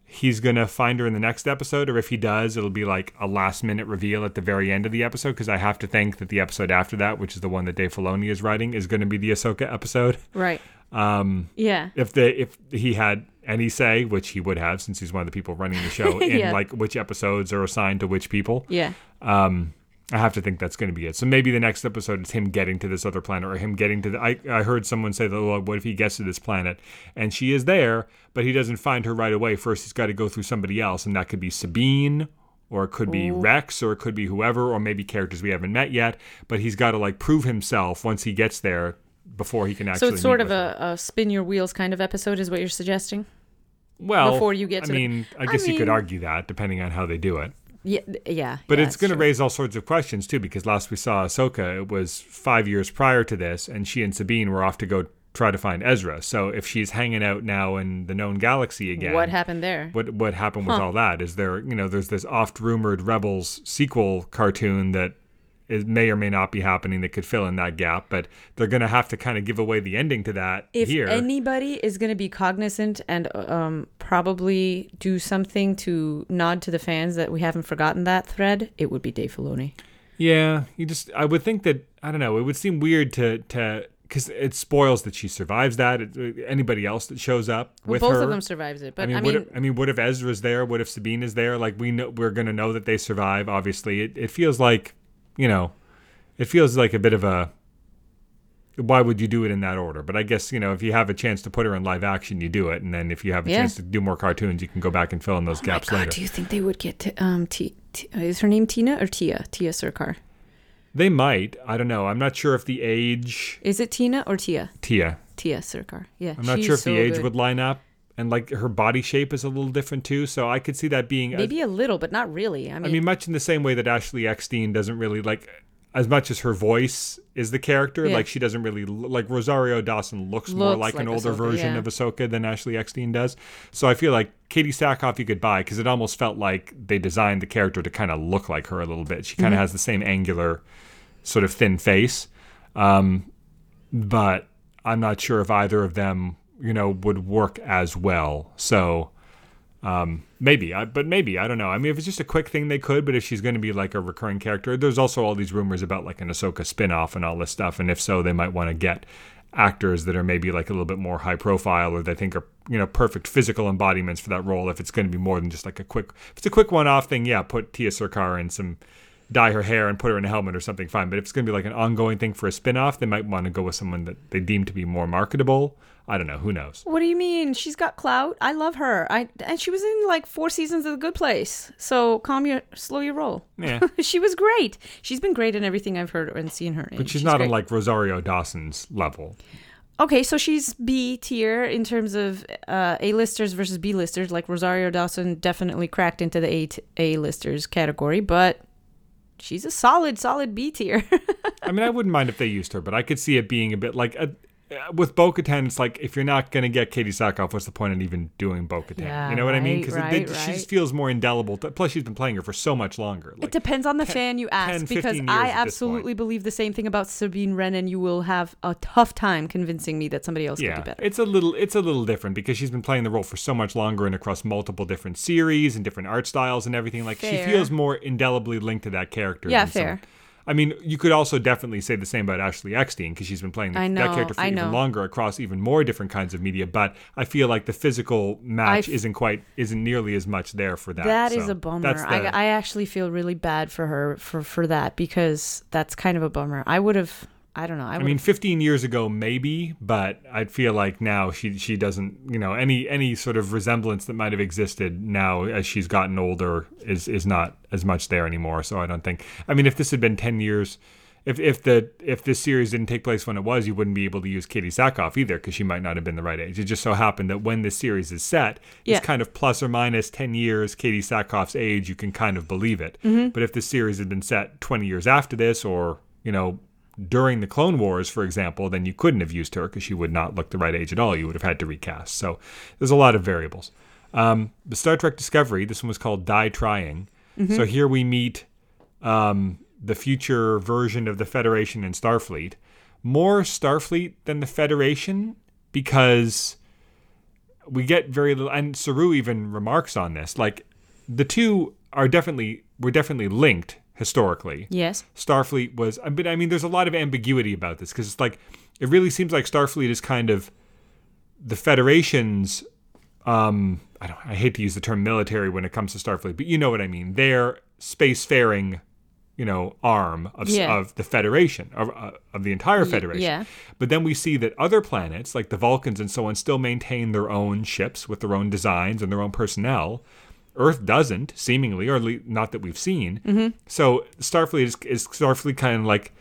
he's gonna find her in the next episode, or if he does, it'll be like a last minute reveal at the very end of the episode. Because I have to think that the episode after that, which is the one that Dave Filoni is writing, is going to be the Ahsoka episode. Right. Um, Yeah. if the if he had any say, which he would have, since he's one of the people running the show, in Yeah. like which episodes are assigned to which people, Yeah. um, I have to think that's going to be it. So maybe the next episode is him getting to this other planet, or him getting to the. I, I heard someone say that. Well, what if he gets to this planet and she is there, but he doesn't find her right away? First, he's got to go through somebody else, and that could be Sabine, or it could be Rex, or it could be whoever, or maybe characters we haven't met yet. But he's got to like prove himself once he gets there before he can actually. So it's sort of a, a spin your wheels kind of episode, is what you're suggesting? Well before you get to I the- mean, I I guess you could argue that depending on how they do it. Yeah. Yeah. But yeah, it's going to raise all sorts of questions too, because last we saw Ahsoka, it was five years prior to this, and she and Sabine were off to go try to find Ezra. So if she's hanging out now in the known galaxy again, What happened there? What what happened with all that? Is there you know there's this oft rumored Rebels sequel cartoon that it may or may not be happening that could fill in that gap, but they're going to have to kind of give away the ending to that if here. anybody is going to be cognizant and um, probably do something to nod to the fans that we haven't forgotten that thread, it would be Dave Filoni. Yeah, you just I would think that I don't know. It would seem weird to to because it spoils that she survives that. It, anybody else that shows up Well, with both her. of them survives it, but I mean, I what mean, if, I mean, what if Ezra's there? What if Sabine is there? Like we know we're gonna know that they survive. Obviously, it, it feels like you know, it feels like a bit of a. Why would you do it in that order? But I guess you know if you have a chance to put her in live action, you do it, and then if you have a Yeah. chance to do more cartoons, you can go back and fill in those oh gaps later. do you think they would get to, um, T, T, is her name Tina or Tia? Tia Sircar. They might. I don't know. I'm not sure if the age Is it Tina or Tia? Tia. Tia Sircar. Yeah. I'm not sure if so the age good. would line up. And like her body shape is a little different too. So I could see that being Maybe a little, but not really. I mean, I mean, much in the same way that Ashley Eckstein doesn't really like, as much as her voice is the character, Yeah. like she doesn't really like Rosario Dawson looks, more Looks like, an like older Ahsoka, version yeah. of Ahsoka than Ashley Eckstein does. So I feel like Katee Sackhoff you could buy because it almost felt like they designed the character to kind of look like her a little bit. She kind Mm-hmm. of has the same angular, sort of thin face, um, but I'm not sure if either of them, you know, would work as well. So. Um, maybe, I, but maybe I don't know. I mean, if it's just a quick thing, they could. But if she's going to be like a recurring character, there's also all these rumors about like an Ahsoka spin-off and all this stuff. And if so, they might want to get actors that are maybe like a little bit more high profile or they think are you know perfect physical embodiments for that role. If it's going to be more than just like a quick, if it's a quick one-off thing, yeah, put Tia Sircar in some dye her hair and put her in a helmet or something fine but if it's going to be like an ongoing thing for a spin-off they might want to go with someone that they deem to be more marketable i don't know who knows what do you mean? She's got clout. I love her. I and she was in like four seasons of The Good Place. So calm your, slow your roll. yeah she was great. She's been great in everything I've heard and seen her in. But she's, not great. on like Rosario Dawson's level. Okay, so she's B tier in terms of uh, A-listers versus B-listers. Like Rosario Dawson definitely cracked into the A t- A-listers category, but she's a solid, solid B tier. I mean, I wouldn't mind if they used her, but I could see it being a bit like a, uh, with Bo-Katan. It's like if you're not gonna get Katee Sackhoff, what's the point in even doing Bo-Katan? Yeah, you know what I mean? Because right, she just feels more indelible. Plus, she's been playing her for so much longer. it depends on the 10 fan you ask, 10, because I years at this absolutely believe the same thing about Sabine Wren, you will have a tough time convincing me that somebody else could yeah, do better. it's a little it's a little different because she's been playing the role for so much longer and across multiple different series and different art styles and everything. Like Fair. she feels more indelibly linked to that character. Yeah, than some- fair. I mean, you could also definitely say the same about Ashley Eckstein because she's been playing the, I that character for I even know. longer across even more different kinds of media. But I feel like the physical match f- isn't quite isn't nearly as much there for that. That is So a bummer. The, I, I actually feel really bad for her for, for that because that's kind of a bummer. I would have, I don't know. I, I mean, 15 years ago, maybe, but I feel like now she she doesn't, you know, any any sort of resemblance that might have existed now as she's gotten older is is not as much there anymore. So I don't think. I mean, if this had been 10 years, if if the if this series didn't take place when it was, you wouldn't be able to use Katee Sackhoff either because she might not have been the right age. It just so happened that when this series is set, Yeah. it's kind of plus or minus 10 years Katee Sackhoff's age. You can kind of believe it. Mm-hmm. But if the series had been set 20 years after this, or you know during the Clone Wars, for example, then you couldn't have used her because she would not look the right age at all. You would have had to recast. So there's a lot of variables. Um, the Star Trek Discovery, this one was called Die Trying. So here we meet um, the future version of the Federation and Starfleet. More Starfleet than the Federation because we get very little. And Saru even remarks on this. Like the two are definitely were definitely linked historically. yes. Starfleet was, but I mean, there's a lot of ambiguity about this because it's like it really seems like Starfleet is kind of the Federation's. Um, I don't. I hate to use the term military when it comes to Starfleet, but you know what I mean. Their spacefaring, you know, arm of Yeah. of the Federation of uh, of the entire Federation. yeah. But then we see that other planets, like the Vulcans and so on, still maintain their own ships with their own designs and their own personnel. Earth doesn't, seemingly, or at least not that we've seen. Mm-hmm. So Starfleet is, is Starfleet kind of like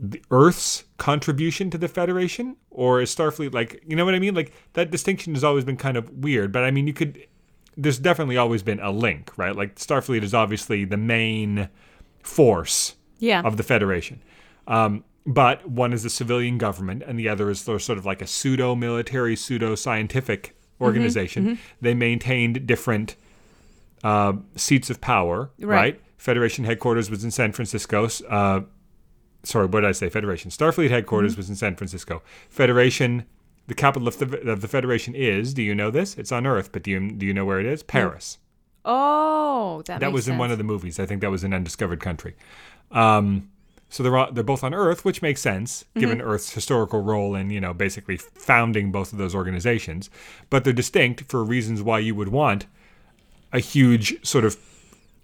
the Earth's contribution to the Federation, or is Starfleet like you know what I mean? Like that distinction has always been kind of weird. But I mean, you could. There's definitely always been a link, right? Like Starfleet is obviously the main force Yeah. of the Federation. Um, but one is the civilian government, and the other is sort of like a pseudo military, pseudo scientific Mm-hmm, organization. They maintained different uh, seats of power, right. Right. Federation headquarters was in San Francisco. Uh, sorry, what did I say? Federation. Starfleet headquarters Mm-hmm. was in San Francisco. Federation, the capital of the, of the Federation is, do you know this? It's on Earth, but do you, do you know where it is? Paris. oh, that, That was in one of the movies. I think that was an undiscovered country. Um, so they're they're both on Earth, which makes sense given Mm-hmm. Earth's historical role in you know basically founding both of those organizations. But they're distinct for reasons why you would want a huge sort of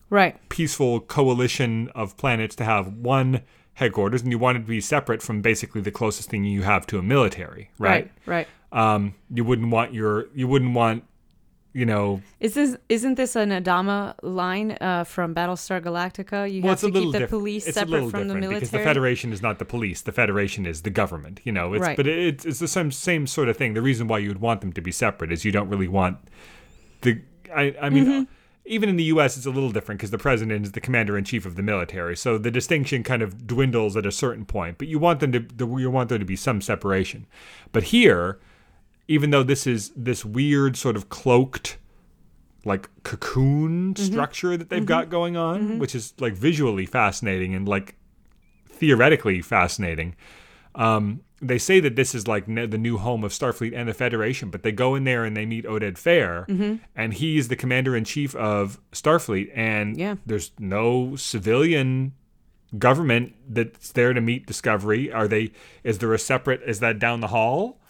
right. peaceful coalition of planets to have one headquarters, and you want it to be separate from basically the closest thing you have to a military, right? Right. Right. um, you wouldn't want your you wouldn't want you know, Is this isn't this an Adama line uh, from Battlestar Galactica? You well, have it's to keep the different. police it's separate from the military. because the Federation is not the police. The Federation is the government. You know, it's Right. but it's it's the same same sort of thing. The reason why you would want them to be separate is you don't really want the. I I mean. Mm-hmm. Even in the U.S., it's a little different because the president is the commander in chief of the military, so the distinction kind of dwindles at a certain point. But you want them to, you want there to be some separation. But here, even though this is this weird sort of cloaked like cocoon Mm-hmm. structure that they've got going on, which is like visually fascinating and like theoretically fascinating. Um, they say that this is like ne- the new home of Starfleet and the Federation, but they go in there and they meet Oded Fehr, Mm-hmm. and he's the commander in chief of Starfleet, and Yeah. there's no civilian government that's there to meet Discovery. Are they? Is there a separate? Is that down the hall,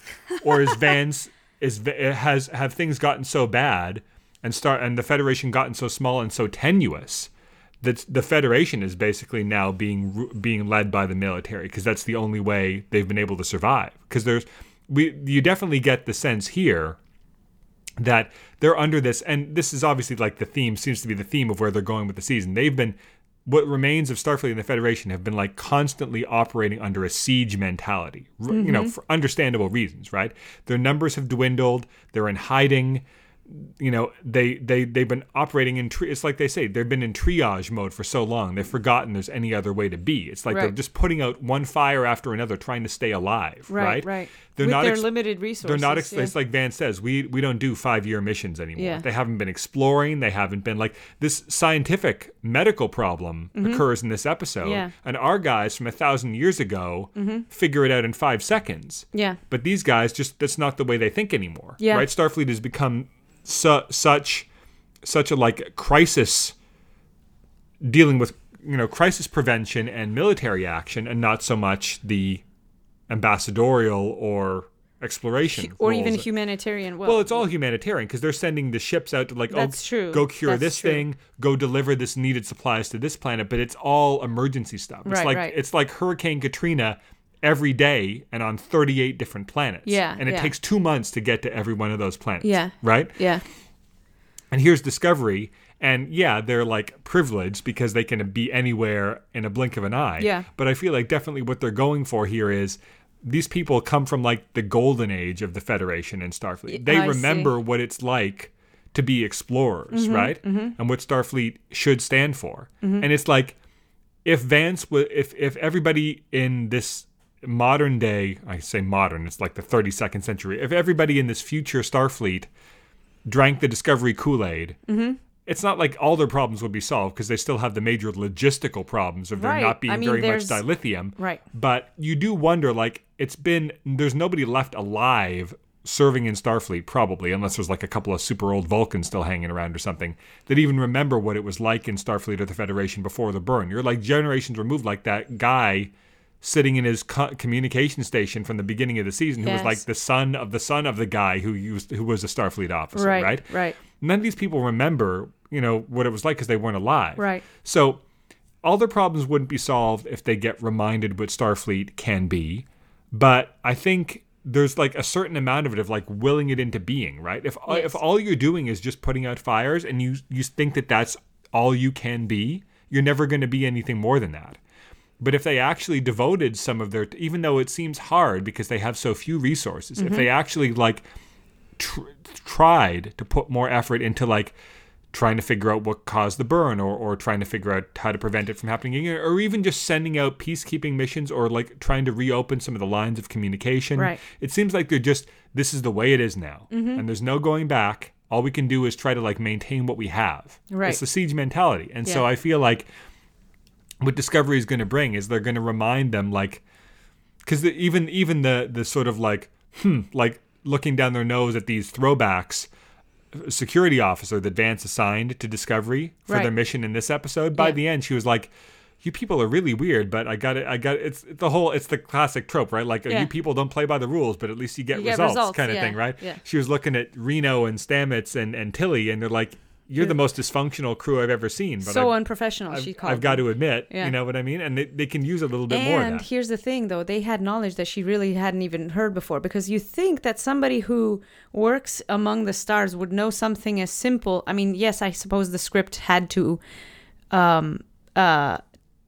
or is Vance? Is has have things gotten so bad and start and the Federation gotten so small and so tenuous that the Federation is basically now being being led by the military because that's the only way they've been able to survive. Because there's we you definitely get the sense here that they're under this and this is obviously like the theme seems to be the theme of where they're going with the season. They've been what remains of starfleet and the federation have been like constantly operating under a siege mentality r- you know mm-hmm. for understandable reasons right? Their numbers have dwindled they're in hiding you know they they they've been operating in tri- it's like they say they've been in triage mode for so long they've forgotten there's any other way to be it's like they're just putting out one fire after another trying to stay alive right, right right. they're With not their ex- limited resources. they're not. Ex- yeah. It's like Vance says. We we don't do five year missions anymore. Yeah. They haven't been exploring. They haven't been like this scientific medical problem occurs in this episode, Mm-hmm. Yeah. Mm-hmm. and our guys from a thousand years ago figure it out in five seconds. yeah, But these guys just that's not the way they think anymore. Yeah. Right. Starfleet has become su- such such a like crisis dealing with you know crisis prevention and military action, and not so much the ambassadorial or exploration or even humanitarian. Well, Well, it's all humanitarian because they're sending the ships out to like, oh, That's oh, true. go cure That's this true. thing, go deliver this needed supplies to this planet, but it's all emergency stuff. It's Right, like right. it's like Hurricane Katrina every day and on 38 different planets. Yeah, And it yeah. takes 2 months to get to every one of those planets. Yeah. Right? yeah, And here's Discovery and yeah, they're like privileged because they can be anywhere in a blink of an eye. Yeah. But I feel like definitely what they're going for here is these people come from like the golden age of the Federation and Starfleet. They I see. remember what it's like to be explorers, Mm-hmm, right? And what Starfleet should stand for. Mm-hmm. And it's like if Vance was if if everybody in this modern day, I say modern, it's like the 32nd century. If everybody in this future Starfleet drank the Discovery Kool Aid, Mm-hmm. it's not like all their problems would be solved because they still have the major logistical problems of there Right. not being I mean, very much dilithium. Right. But you do wonder, like, it's been there's nobody left alive serving in Starfleet, probably, unless there's like a couple of super old Vulcans still hanging around or something, that even remember what it was like in Starfleet or the Federation before the burn. You're like generations removed, like that guy sitting in his co- communication station from the beginning of the season, who was like the son of the son of the guy who used who was a Starfleet officer, right, right? right, None of these people remember, you know, what it was like because they weren't alive. Right. So all their problems wouldn't be solved if they get reminded what Starfleet can be. But I think there's like a certain amount of it of like willing it into being, right? If uh, Yes. if all you're doing is just putting out fires and you you think that that's all you can be, you're never going to be anything more than that. But if they actually devoted some of their, even though it seems hard because they have so few resources, if they mm-hmm. actually like tr- tried to put more effort into like trying to figure out what caused the burn or, or trying to figure out how to prevent it from happening again or even just sending out peacekeeping missions or like trying to reopen some of the lines of communication Right. it seems like they're just this is the way it is now. Mm-hmm. And there's no going back. All we can do is try to like maintain what we have. Right. it's the siege mentality. And so i feel like what discovery is going to bring is they're going to remind them like because the, even even the the sort of like hmm like looking down their nose at these throwbacks security officer that Vance assigned to Discovery for Right. their mission in this episode by Yeah. the end she was like you people are really weird but I got it I got it. it's the whole it's the classic trope right like Yeah. you people don't play by the rules but at least you get You get results, results, kind of yeah, thing right she was looking at Reno and Stamets and and Tilly and they're like you're the most dysfunctional crew I've ever seen. But so I've, unprofessional. I've, she called. I've got to admit, Yeah. you know what I mean? And they, they can use a little bit more And here's the thing, though, they had knowledge that she really hadn't even heard before. Because you think that somebody who works among the stars would know something as simple. I mean, yes, I suppose the script had to um, uh,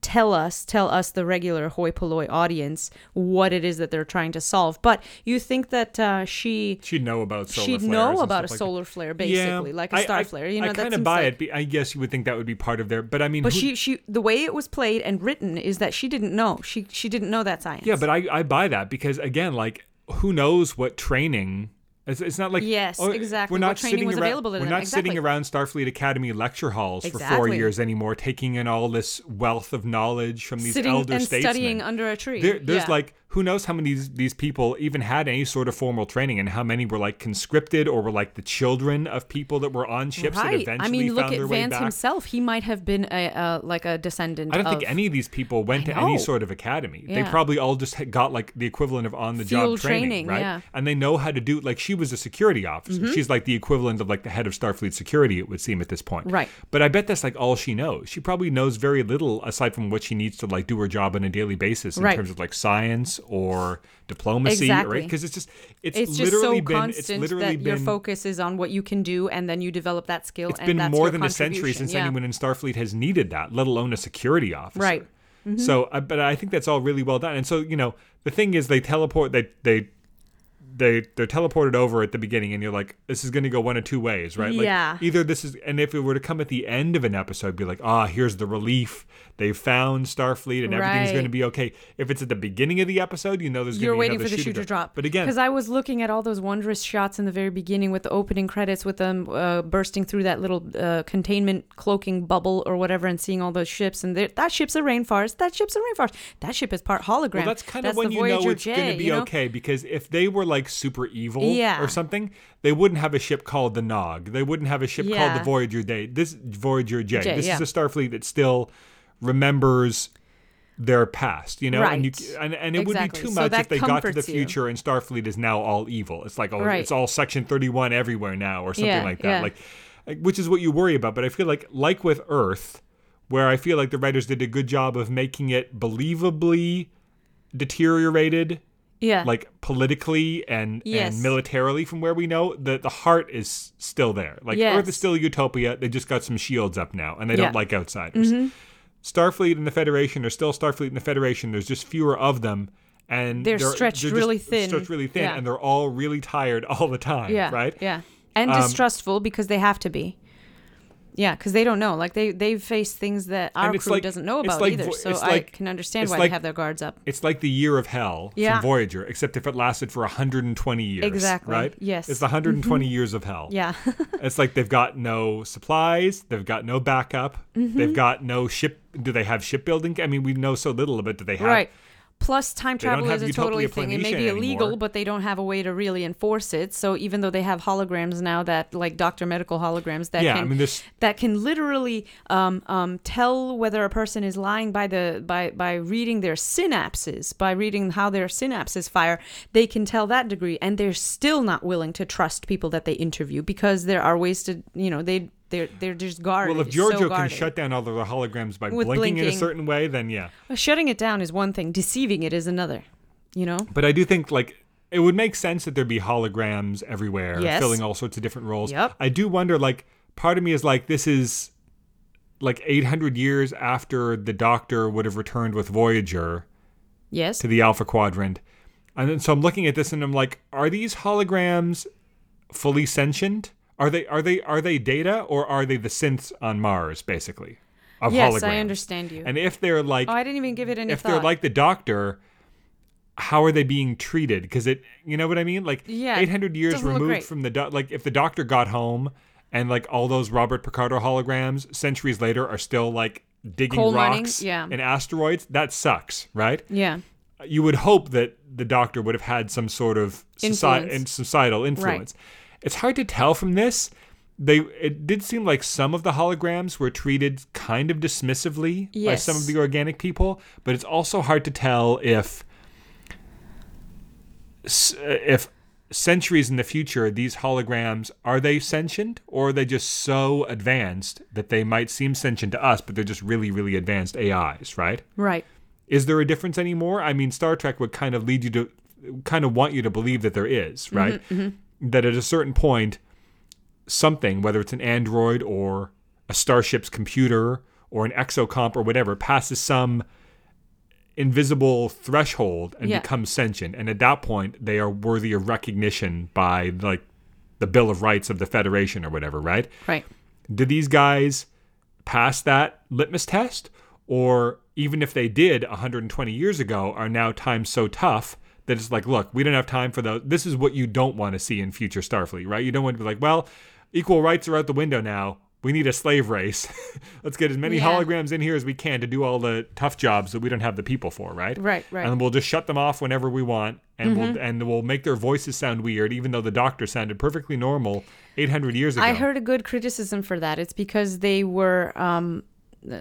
tell us, tell us the regular hoi polloi audience what it is that they're trying to solve. But you think that uh, she She'd know about solar she'd know about a like that. solar flare, basically, like a star I, flare. You know, I that kind of buy like- it. I guess you would think that would be part of their, but I mean, But who- she, she, the way it was played and written is that she didn't know. She, she didn't know that science. yeah, but I, I buy that because again, like, who knows what training? It's, it's not like Yes, oh, exactly. We're not sitting was around, We're them. not sitting around Starfleet Academy lecture halls for four years anymore, taking in all this wealth of knowledge from these sitting elder and statesmen. studying under a tree. There, there's Yeah. like who knows how many these, these people even had any sort of formal training, and how many were like conscripted or were like the children of people that were on ships that right. eventually I mean, look at their way Vance himself. He might have been a uh, like a descendant. I don't of, think any of these people went to any sort of academy. They probably all just got like the equivalent of on the job training, training, right? yeah. And they know how to do like she was a security officer. Mm-hmm. She's like the equivalent of like the head of Starfleet security it would seem at this point. Right. But I bet that's like all she knows. She probably knows very little aside from what she needs to like do her job on a daily basis in Right. terms of like science or diplomacy, right? Because it's just it's, it's just literally so been constant it's literally that been your focus is on what you can do, and then you develop that skill. it's and been that's more than a century since yeah. anyone in Starfleet has needed that, let alone a security officer. Right. Mm-hmm. So, uh, but I think that's all really well done. And so, you know, the thing is, they teleport. They they they they're teleported over at the beginning, and you're like, this is going to go one of two ways, right? Like, Yeah. Either this is, and if it were to come at the end of an episode, be like, ah, here's the relief. They've found Starfleet, and everything's going to be okay. If it's at the beginning of the episode, you know, there's You're going to be waiting for the shoe to drop. But again, because I was looking at all those wondrous shots in the very beginning with the opening credits, with them uh, bursting through that little uh, containment cloaking bubble or whatever, and seeing all those ships, and that ship's a rainforest. That ship's a rainforest. That ship is part hologram. Well, that's kind of when the you know Voyager it's going to be you know? okay because if they were like super evil Yeah. or something, they wouldn't have a ship called the Nog. They wouldn't have a ship called the Voyager Day. This Voyager J. J, this yeah. is a Starfleet that still remembers their past, you know, and you and, and it would be too much that if they got to the comforts you. future and Starfleet is now all evil. It's like oh, Right. it's all Section Thirty One everywhere now or something Yeah, like that. yeah. Like, like, which is what you worry about. But I feel like like with Earth, where I feel like the writers did a good job of making it believably deteriorated Yeah. like politically and Yes. and militarily from where we know the the heart is still there like earth is still a utopia they just got some shields up now and they Yeah. don't like outsiders starfleet and the federation are still starfleet and the federation there's just fewer of them and They're stretched just really thin. stretched really thin Yeah. and they're all really tired all the time yeah. right Yeah. And Um, distrustful because they have to be. Yeah, because they don't know. Like they they've faced things that our crew like- doesn't know about like either. So it's I can understand why like- they have their guards up. it's like the year of hell Yeah. from Voyager, except if it lasted for 120 years. Exactly. Right? Yes. It's the 120 years of hell. Yeah. It's like they've got no supplies, they've got no backup, Mm-hmm. they've got no ship. Do they have shipbuilding? I mean, we know so little about. Do they have? right. Plus, time They travel is a totally thing. It may be illegal, anymore. but they don't have a way to really enforce it. So even though they have holograms now, that like Doctor Medical holograms that Yeah, can I mean, this. that can literally um, um, tell whether a person is lying by the by by reading their synapses, by reading how their synapses fire. They can tell that degree, and they're still not willing to trust people that they interview because there are ways to you know they they're they're just guarded. Well, if so Georgiou can shut down all of the holograms by With blinking, in a certain way, then yeah. Well, shutting it down is one thing, deceiving it is another. You know. But I do think like it would make sense that there'd be holograms everywhere, Yes. filling all sorts of different roles. Yep. I do wonder, like, part of me is like, this is like 800 years after the Doctor would have returned with Voyager Yes. to the Alpha Quadrant, and then so I'm looking at this and I'm like, are these holograms fully sentient? Are they are they are they data or are they the synths on Mars, basically? Of yes, holograms? I understand you. And if they're like oh, I didn't even give it any if thought. they're like the doctor how are they being treated because it you know what i mean like Yeah, 800 years removed from the doc like if the doctor got home and like all those robert picardo holograms centuries later are still like digging Coal rocks yeah. and asteroids that sucks right yeah. you would hope that the doctor would have had some sort of soci- Influence. societal influence it's hard to tell from this they it did seem like some of the holograms were treated kind of dismissively by some of the organic people but it's also hard to tell if uh, if centuries in the future, these holograms are they sentient or are they just so advanced that they might seem sentient to us, but they're just really, really advanced AIs, right? Right. Is there a difference anymore? I mean, Star Trek would kind of lead you to, kind of want you to believe that there is, mm-hmm, right? Mm-hmm. That at a certain point, something, whether it's an android or a starship's computer or an exocomp or whatever, passes some invisible threshold and Yeah. becomes sentient. And at that point, they are worthy of recognition by like the Bill of Rights of the Federation or whatever, right? Right. Do these guys pass that litmus test? Or even if they did 120 years ago, are now times so tough that it's like, look, we don't have time for those. This is what you don't want to see in future Starfleet, right? You don't want to be like, well, equal rights are out the window now. We need a slave race. Let's get as many Yeah. holograms in here as we can to do all the tough jobs that we don't have the people for, right? Right, right. And we'll just shut them off whenever we want, and we'll and we'll make their voices sound weird, even though the doctor sounded perfectly normal 800 years ago. I heard a good criticism for that. It's because they were. Um,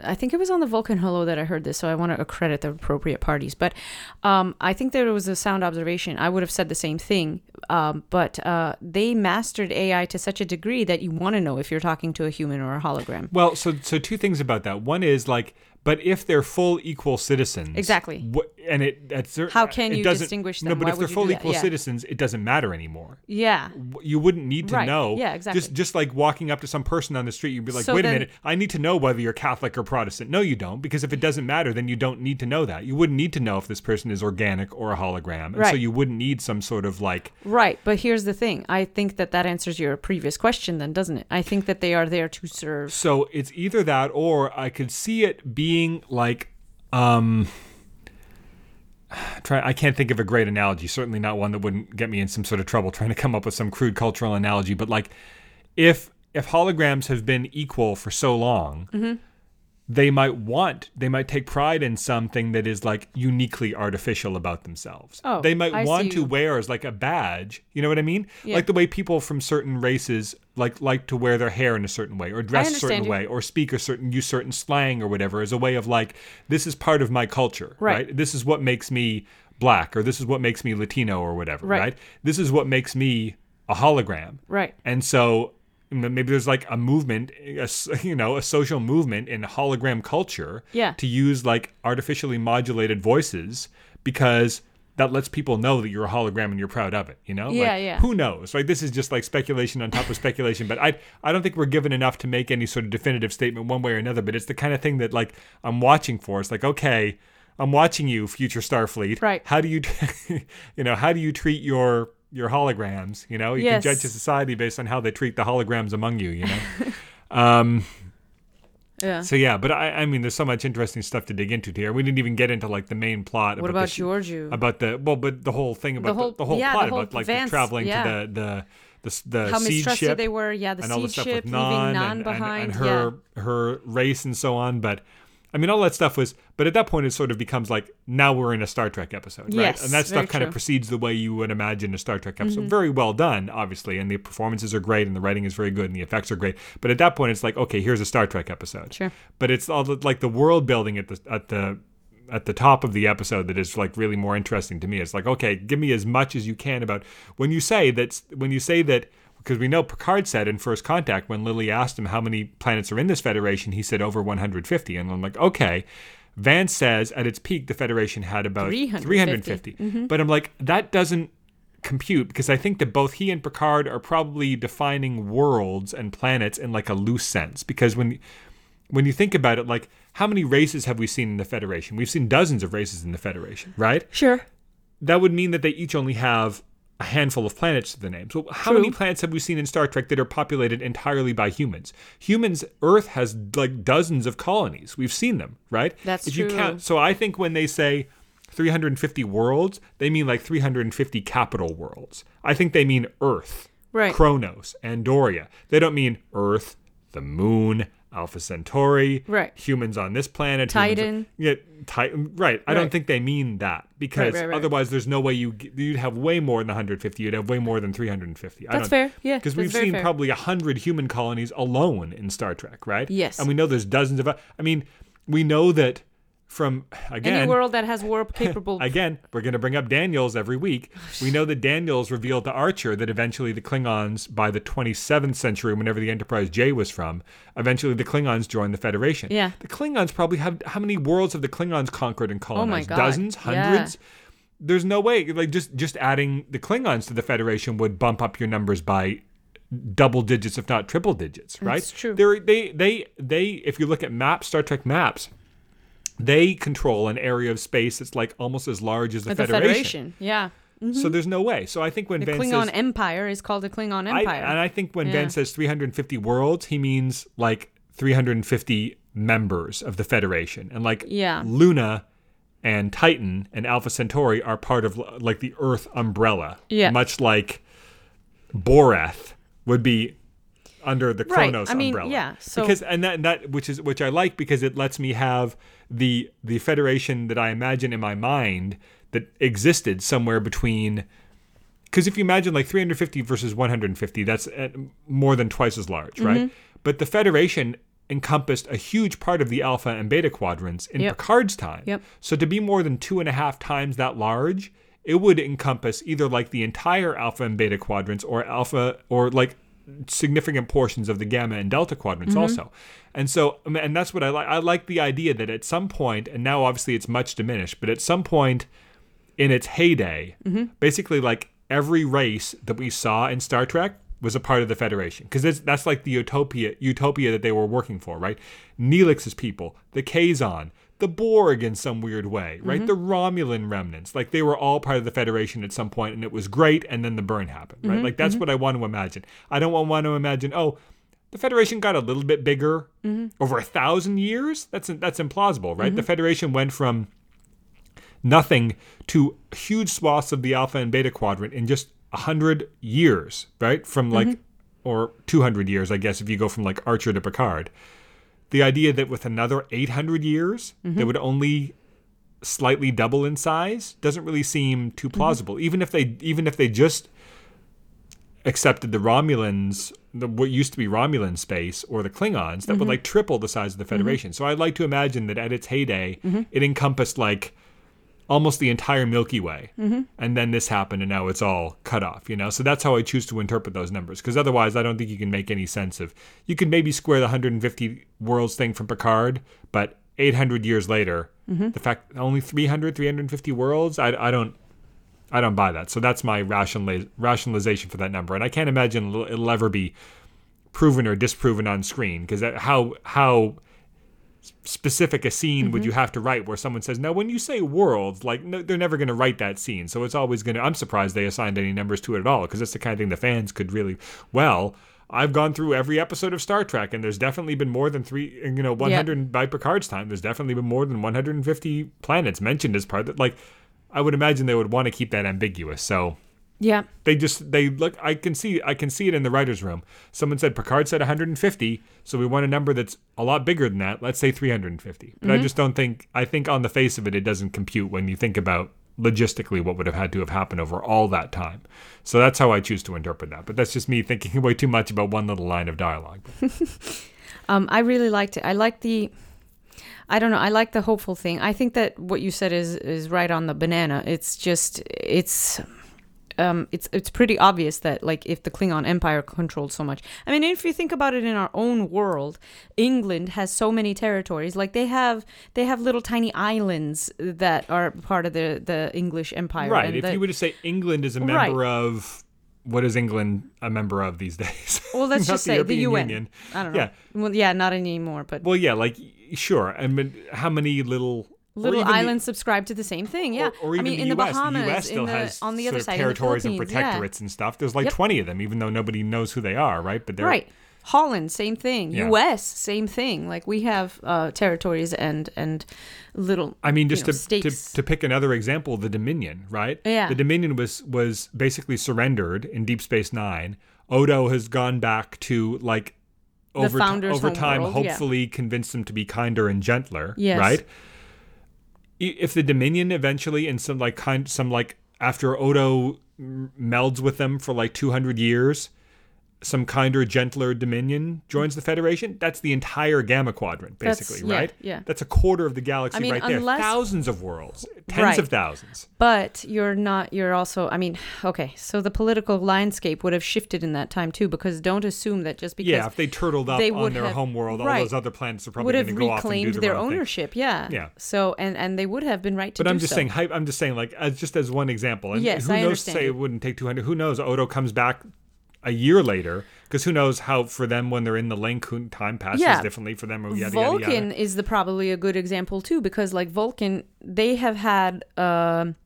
I think it was on the Vulcan Hello that I heard this, so I want to accredit the appropriate parties. But um, I think there was a sound observation. I would have said the same thing, um, but uh, they mastered AI to such a degree that you want to know if you're talking to a human or a hologram. Well, so so two things about that. One is like, but if they're full equal citizens, Exactly. What, and it at cer- How can you distinguish No, them? but Why if they're full equal Yeah. citizens, it doesn't matter anymore. Yeah. You wouldn't need to Right. know. Yeah, exactly. Just just like walking up to some person on the street, you'd be like, So wait then- a minute, I need to know whether you're Catholic or Protestant. No, you don't, because if it doesn't matter, then you don't need to know that. You wouldn't need to know if this person is organic or a hologram, and so you wouldn't need some sort of like Right, but here's the thing. I think that that answers your previous question, then, doesn't it? I think that they are there to serve. So it's either that or I could see it being like um try I can't think of a great analogy, certainly not one that wouldn't get me in some sort of trouble trying to come up with some crude cultural analogy, but like if if holograms have been equal for so long, Mm-hmm. They might want, they might take pride in something that is like uniquely artificial about themselves. Oh, they might I want to wear as like a badge. You know what I mean? Yeah. Like the way people from certain races like like to wear their hair in a certain way or dress a certain you. way or speak a certain use certain slang or whatever as a way of like this is part of my culture, Right. right? This is what makes me black or this is what makes me Latino or whatever, Right. right? This is what makes me a hologram. Right. And so maybe there's like a movement, a you know, a social movement in hologram culture Yeah. to use like artificially modulated voices because that lets people know that you're a hologram and you're proud of it, you know? Yeah, Like, yeah. Who knows? Right? This is just like speculation on top of speculation, but I I don't think we're given enough to make any sort of definitive statement one way or another, but it's the kind of thing that like I'm watching for. It's like, okay, I'm watching you, future Starfleet. Right. How do you you know, how do you treat your your holograms, you know? You Yes. can judge a society based on how they treat the holograms among you, you know? um Yeah. so yeah, but I, I mean, there's so much interesting stuff to dig into here. We didn't even get into like the main plot. What the about sh- Georgiou? About the well, but the whole thing about the whole- whole, the, whole yeah, plot the whole about like Vance, the traveling yeah. to the the the, the How seed mistrusted ship they were. Yeah, the and all the seed stuff ship with leaving Nhan Nhan and, and, behind. and her her race and so on. But I mean, all that stuff was. But at that point, it sort of becomes like now we're in a Star Trek episode, right? Yes, and that stuff kind of true. Mm-hmm. proceeds the way you would imagine a Star Trek episode. Very well done, obviously, and the performances are great, and the writing is very good, and the effects are great. But at that point, it's like, okay, here's a Star Trek episode. Sure. But it's all the, like the world building at the at the at the top of the episode that is like really more interesting to me. It's like, okay, give me as much as you can about when you say that when you say that because we know Picard said in First Contact when Lily asked him how many planets are in this Federation, he said over 150, and I'm like, okay. Vance says at its peak the Federation had about 350. 350. Mm-hmm. But I'm like, that doesn't compute because I think that both he and Picard are probably defining worlds and planets in like a loose sense. Because when when you think about it, like how many races have we seen in the Federation? We've seen dozens of races in the Federation, right? Sure. That would mean that they each only have a handful of planets to the name. So how True. many planets have we seen in Star Trek that are populated entirely by humans? Humans, Earth has like dozens of colonies. We've seen them, right? That's if you true. count so I think when they say 350 worlds, they mean like 350 capital worlds. I think they mean Earth, Right. Kronos, Andoria. They don't mean Earth, the moon, Alpha Centauri, Right. humans on this planet, Titan. yeah, Titan. Right. I don't think they mean that because right, right. otherwise, there's no way you you'd have way more than 150. You'd have way more than 350. I That's fair. Yeah, Because we've seen fair. probably a hundred human colonies alone in Star Trek, right? Yes. And we know there's dozens of. I mean, we know that from again Any world that has warp capable. Again, we're going to bring up Daniels every week. We know that Daniels revealed to Archer that eventually the Klingons, by the 27th century, whenever the Enterprise J was from, eventually the Klingons joined the Federation. Yeah. The Klingons probably have how many worlds have the Klingons conquered and oh colonized? God. Dozens, Yeah. hundreds. There's no way. Like just just adding the Klingons to the Federation would bump up your numbers by double digits, if not triple digits. Right? That's true. They're, they they they. If you look at maps, Star Trek maps. They control an area of space that's like almost as large as the, the Federation. Federation. Yeah. So mm-hmm. there's no way. So I think when The Van Klingon says, Empire is called the Klingon I, Empire. and I think when Yeah. Vance says 350 worlds, he means like 350 members of the Federation, and like Yeah. Luna and Titan and Alpha Centauri are part of like the Earth umbrella. Yeah. Much like Boreth would be under the Kronos Right. I mean, umbrella. yeah, so- because and that and that which is which I like because it lets me have the the federation that I imagine in my mind that existed somewhere between because if you imagine like 350 versus 150 that's uh, more than twice as large Mm-hmm. right but the federation encompassed a huge part of the alpha and beta quadrants in Yep. picard's time Yep. so to be more than two and a half times that large it would encompass either like the entire alpha and beta quadrants or alpha or like significant portions of the gamma and delta quadrants mm-hmm. also. And so um, and that's what i like i like the idea that at some point and now obviously it's much diminished but at some point in its heyday, mm-hmm. basically like every race that we saw in Star Trek was a part of the Federation. Because that's like the utopia utopia that they were working for, right? Neelix's people, the Kazon, the Borg in some weird way, right? Mm-hmm. The Romulan remnants, like they were all part of the Federation at some point, and it was great. And then the burn happened, right? Mm-hmm, like that's mm-hmm. what I want to imagine. I don't want to imagine, oh. The Federation got a little bit bigger over a thousand years. That's that's implausible, right? The Federation went from nothing to huge swaths of the alpha and beta quadrant in just 100 years, right? From like, or 200 years, I guess, if you go from like Archer to Picard. The idea that with another 800 years, they mm-hmm. would only slightly double in size doesn't really seem too mm-hmm. plausible. Even if they, even if they just accepted the Romulans, the, what used to be Romulan space, or the Klingons, that would mm-hmm. like triple the size of the Federation. So I'd like to imagine that at its heyday, it encompassed like almost the entire Milky Way. Mm-hmm. And then this happened, and now it's all cut off, you know? So that's how I choose to interpret those numbers. Because otherwise, I don't think you can make any sense of. You can maybe square the 150 worlds thing from Picard, but 800 years later, mm-hmm. the fact only 300, 350 worlds, I, I don't. I don't buy that. So that's my rationaliz- rationalization for that number, and I can't imagine it'll, it'll ever be proven or disproven on screen because how how specific a scene would mm-hmm. you have to write where someone says, "No, when you say worlds, like no, they're never going to write that scene." So it's always going to. I'm surprised they assigned any numbers to it at all because that's the kind of thing the fans could really well. I've gone through every episode of Star Trek, and there's definitely been more than three, you know, 100 by Picard's time. There's definitely been more than 150 planets mentioned as part of Like, I would imagine they would want to keep that ambiguous. So yeah. they just they look. I can see I can see it in the writers' room. Someone said Picard said 150, so we want a number that's a lot bigger than that. Let's say 350. But I just don't think. I think on the face of it, it doesn't compute when you think about logistically what would have had to have happened over all that time. So that's how I choose to interpret that. But that's just me thinking way too much about one little line of dialogue. Um, I really liked it. I like the, I don't know. I like the hopeful thing. I think that what you said is is right on the banana. It's just it's. Um, it's it's pretty obvious that like if the Klingon Empire controlled so much, I mean, if you think about it in our own world, England has so many territories. Like they have they have little tiny islands that are part of the the English Empire. right. and If the- you were to say England is a Right. member of what is England a member of these days? well, let's just say the UN. Union. I don't know. Yeah. Well, yeah, not anymore, but Well, yeah, like sure. I mean, how many little little even the- islands subscribe to the same thing. Yeah, Or, or even I mean, the in US, the Bahamas, the US still the, has on the other of side, territories and Philippines, yeah. protectorates and stuff. There's like Yep. 20 of them, even though nobody knows who they are, right? But they're Right. Holland, same thing. Yeah. U.S., same thing. Like we have uh, territories and and little. I mean, you just know, to, to to pick another example, the Dominion, right? Yeah. The Dominion was was basically surrendered in Deep Space Nine. Odo has gone back to like over founder's over time, world, yeah. hopefully convince them to be kinder and gentler, Yes. right? If the Dominion eventually, in some like kind, some like after Odo melds with them for like two hundred years, some kinder, gentler Dominion joins the Federation, that's the entire Gamma Quadrant, basically, yeah, right? yeah. That's a quarter of the galaxy I mean, right there. Thousands of worlds, tens Right. of thousands. But you're not, you're also, I mean, okay, so the political landscape would have shifted in that time too, because don't assume that just because Yeah, if they turtled up they on their have- home world, all right, those other planets are probably going to go off and do their, their own thing. ownership. Yeah. Yeah. So, and, and they would have been right to. But I'm just so. saying, I'm just saying, like, as just as one example. And Yes, who I knows? understand Say it wouldn't take 200. Who knows? Odo comes back a year later because who knows how for them when they're in the link, who- time passes Yeah. differently for them. Or yada, Vulcan yada, yada. is the probably a good example too, because like Vulcan, they have had, um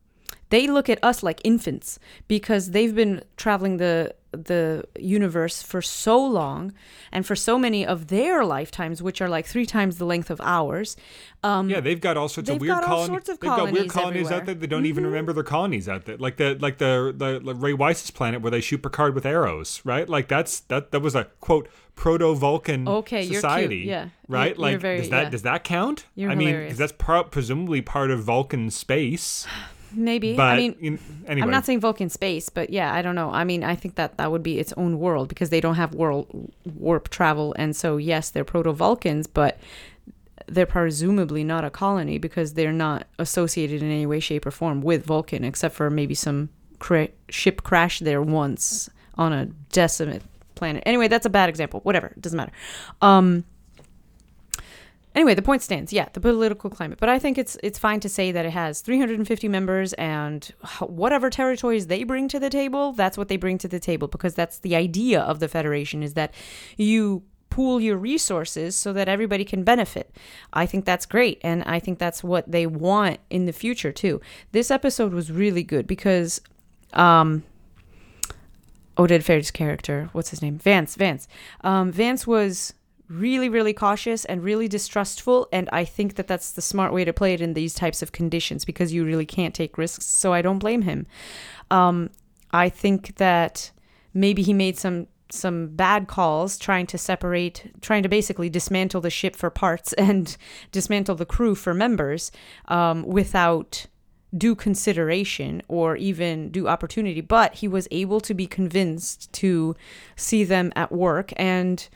they look at us like infants because they've been traveling the the universe for so long, and for so many of their lifetimes, which are like three times the length of ours. Um, Yeah, they've got all sorts of weird colonies. sorts of they've got weird colonies colonies out. Mm-hmm. there They don't even remember their colonies out there. Like the like the the, the Ray Weiss's planet where they shoot Picard with arrows, right? Like that's that that was a quote proto Vulcan Okay, you're society. Yeah. Right? You're- you're like very- does that yeah. does that count? You're I mean, hilarious. 'cause that's pro- presumably part of Vulcan space. maybe. But I mean, in, anyway, I'm not saying Vulcan space, but yeah, I don't know. I mean, I think that that would be its own world because they don't have world warp travel, and so yes, they're proto Vulcans, but they're presumably not a colony because they're not associated in any way, shape, or form with Vulcan, except for maybe some cra- ship crashed there once on a decimate planet. Anyway, that's a bad example. Whatever, it doesn't matter. Um, anyway, the point stands. Yeah, the political climate. But I think it's it's fine to say that it has 350 members and whatever territories they bring to the table, that's what they bring to the table because that's the idea of the federation is that you pool your resources so that everybody can benefit. I think that's great and I think that's what they want in the future too. This episode was really good because um Oded Fehr's character, what's his name? Vance. Vance. Um, Vance was really, really cautious and really distrustful, and I think that that's the smart way to play it in these types of conditions because you really can't take risks. So I don't blame him. Um, I think that maybe he made some some bad calls trying to separate trying to basically dismantle the ship for parts and dismantle the crew for members um, without due consideration or even due opportunity, but he was able to be convinced to see them at work. And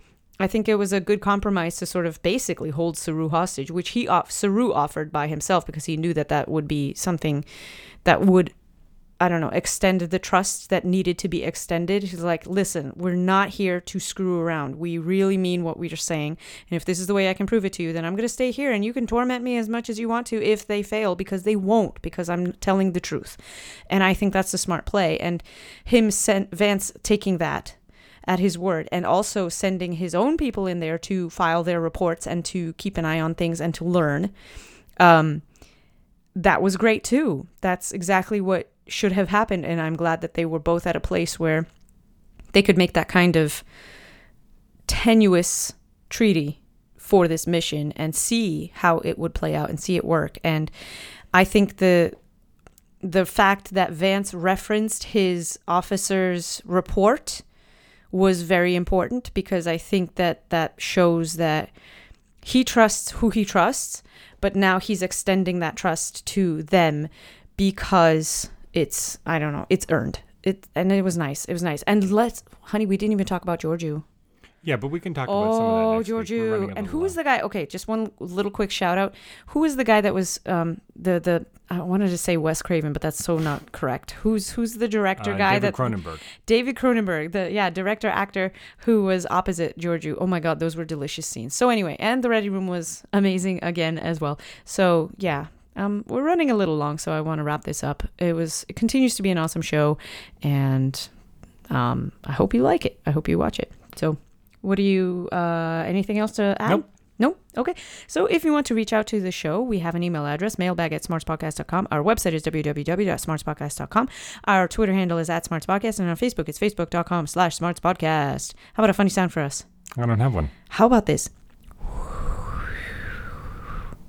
I think it was a good compromise to sort of basically hold Saru hostage, which he off- Saru offered by himself because he knew that that would be something that would. I don't know, extend the trust that needed to be extended. He's like, listen, we're not here to screw around. We really mean what we're saying. And if this is the way I can prove it to you, then I'm going to stay here and you can torment me as much as you want to if they fail because they won't, because I'm telling the truth. And I think that's a smart play. And him, sent, Vance, taking that at his word and also sending his own people in there to file their reports and to keep an eye on things and to learn. Um, that was great too. That's exactly what should have happened. And I'm glad that they were both at a place where they could make that kind of tenuous treaty for this mission and see how it would play out and see it work. And I think the the fact that Vance referenced his officer's report was very important because I think that that shows that he trusts who he trusts, but now he's extending that trust to them because it's I don't know, it's earned. It and it was nice. It was nice. And let's honey, we didn't even talk about Georgiou. Yeah, but we can talk about some of that Oh, next week. We're Georgiou. And who was the guy? Okay, just one little quick shout out. Who was the guy that was um the the I wanted to say Wes Craven, but that's so not correct. Who's who's the director Uh, guy David that Cronenberg. David Cronenberg, the yeah, director actor who was opposite Georgiou. Oh my god, those were delicious scenes. So anyway, and the ready room was amazing again as well. So yeah, um, we're running a little long, so I want to wrap this up. It was it continues to be an awesome show, and um, I hope you like it. I hope you watch it. So, what do you? Uh, anything else to add? Nope. No? Okay. So if you want to reach out to the show, we have an email address, mailbag at smartspodcast.com. Our website is www.smartspodcast.com. Our Twitter handle is at smartspodcast, and on Facebook, it's facebook.com slash smartspodcast. How about a funny sound for us? I don't have one. How about this?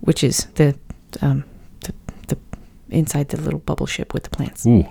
Which is the, um, the, the inside the little bubble ship with the plants. Ooh.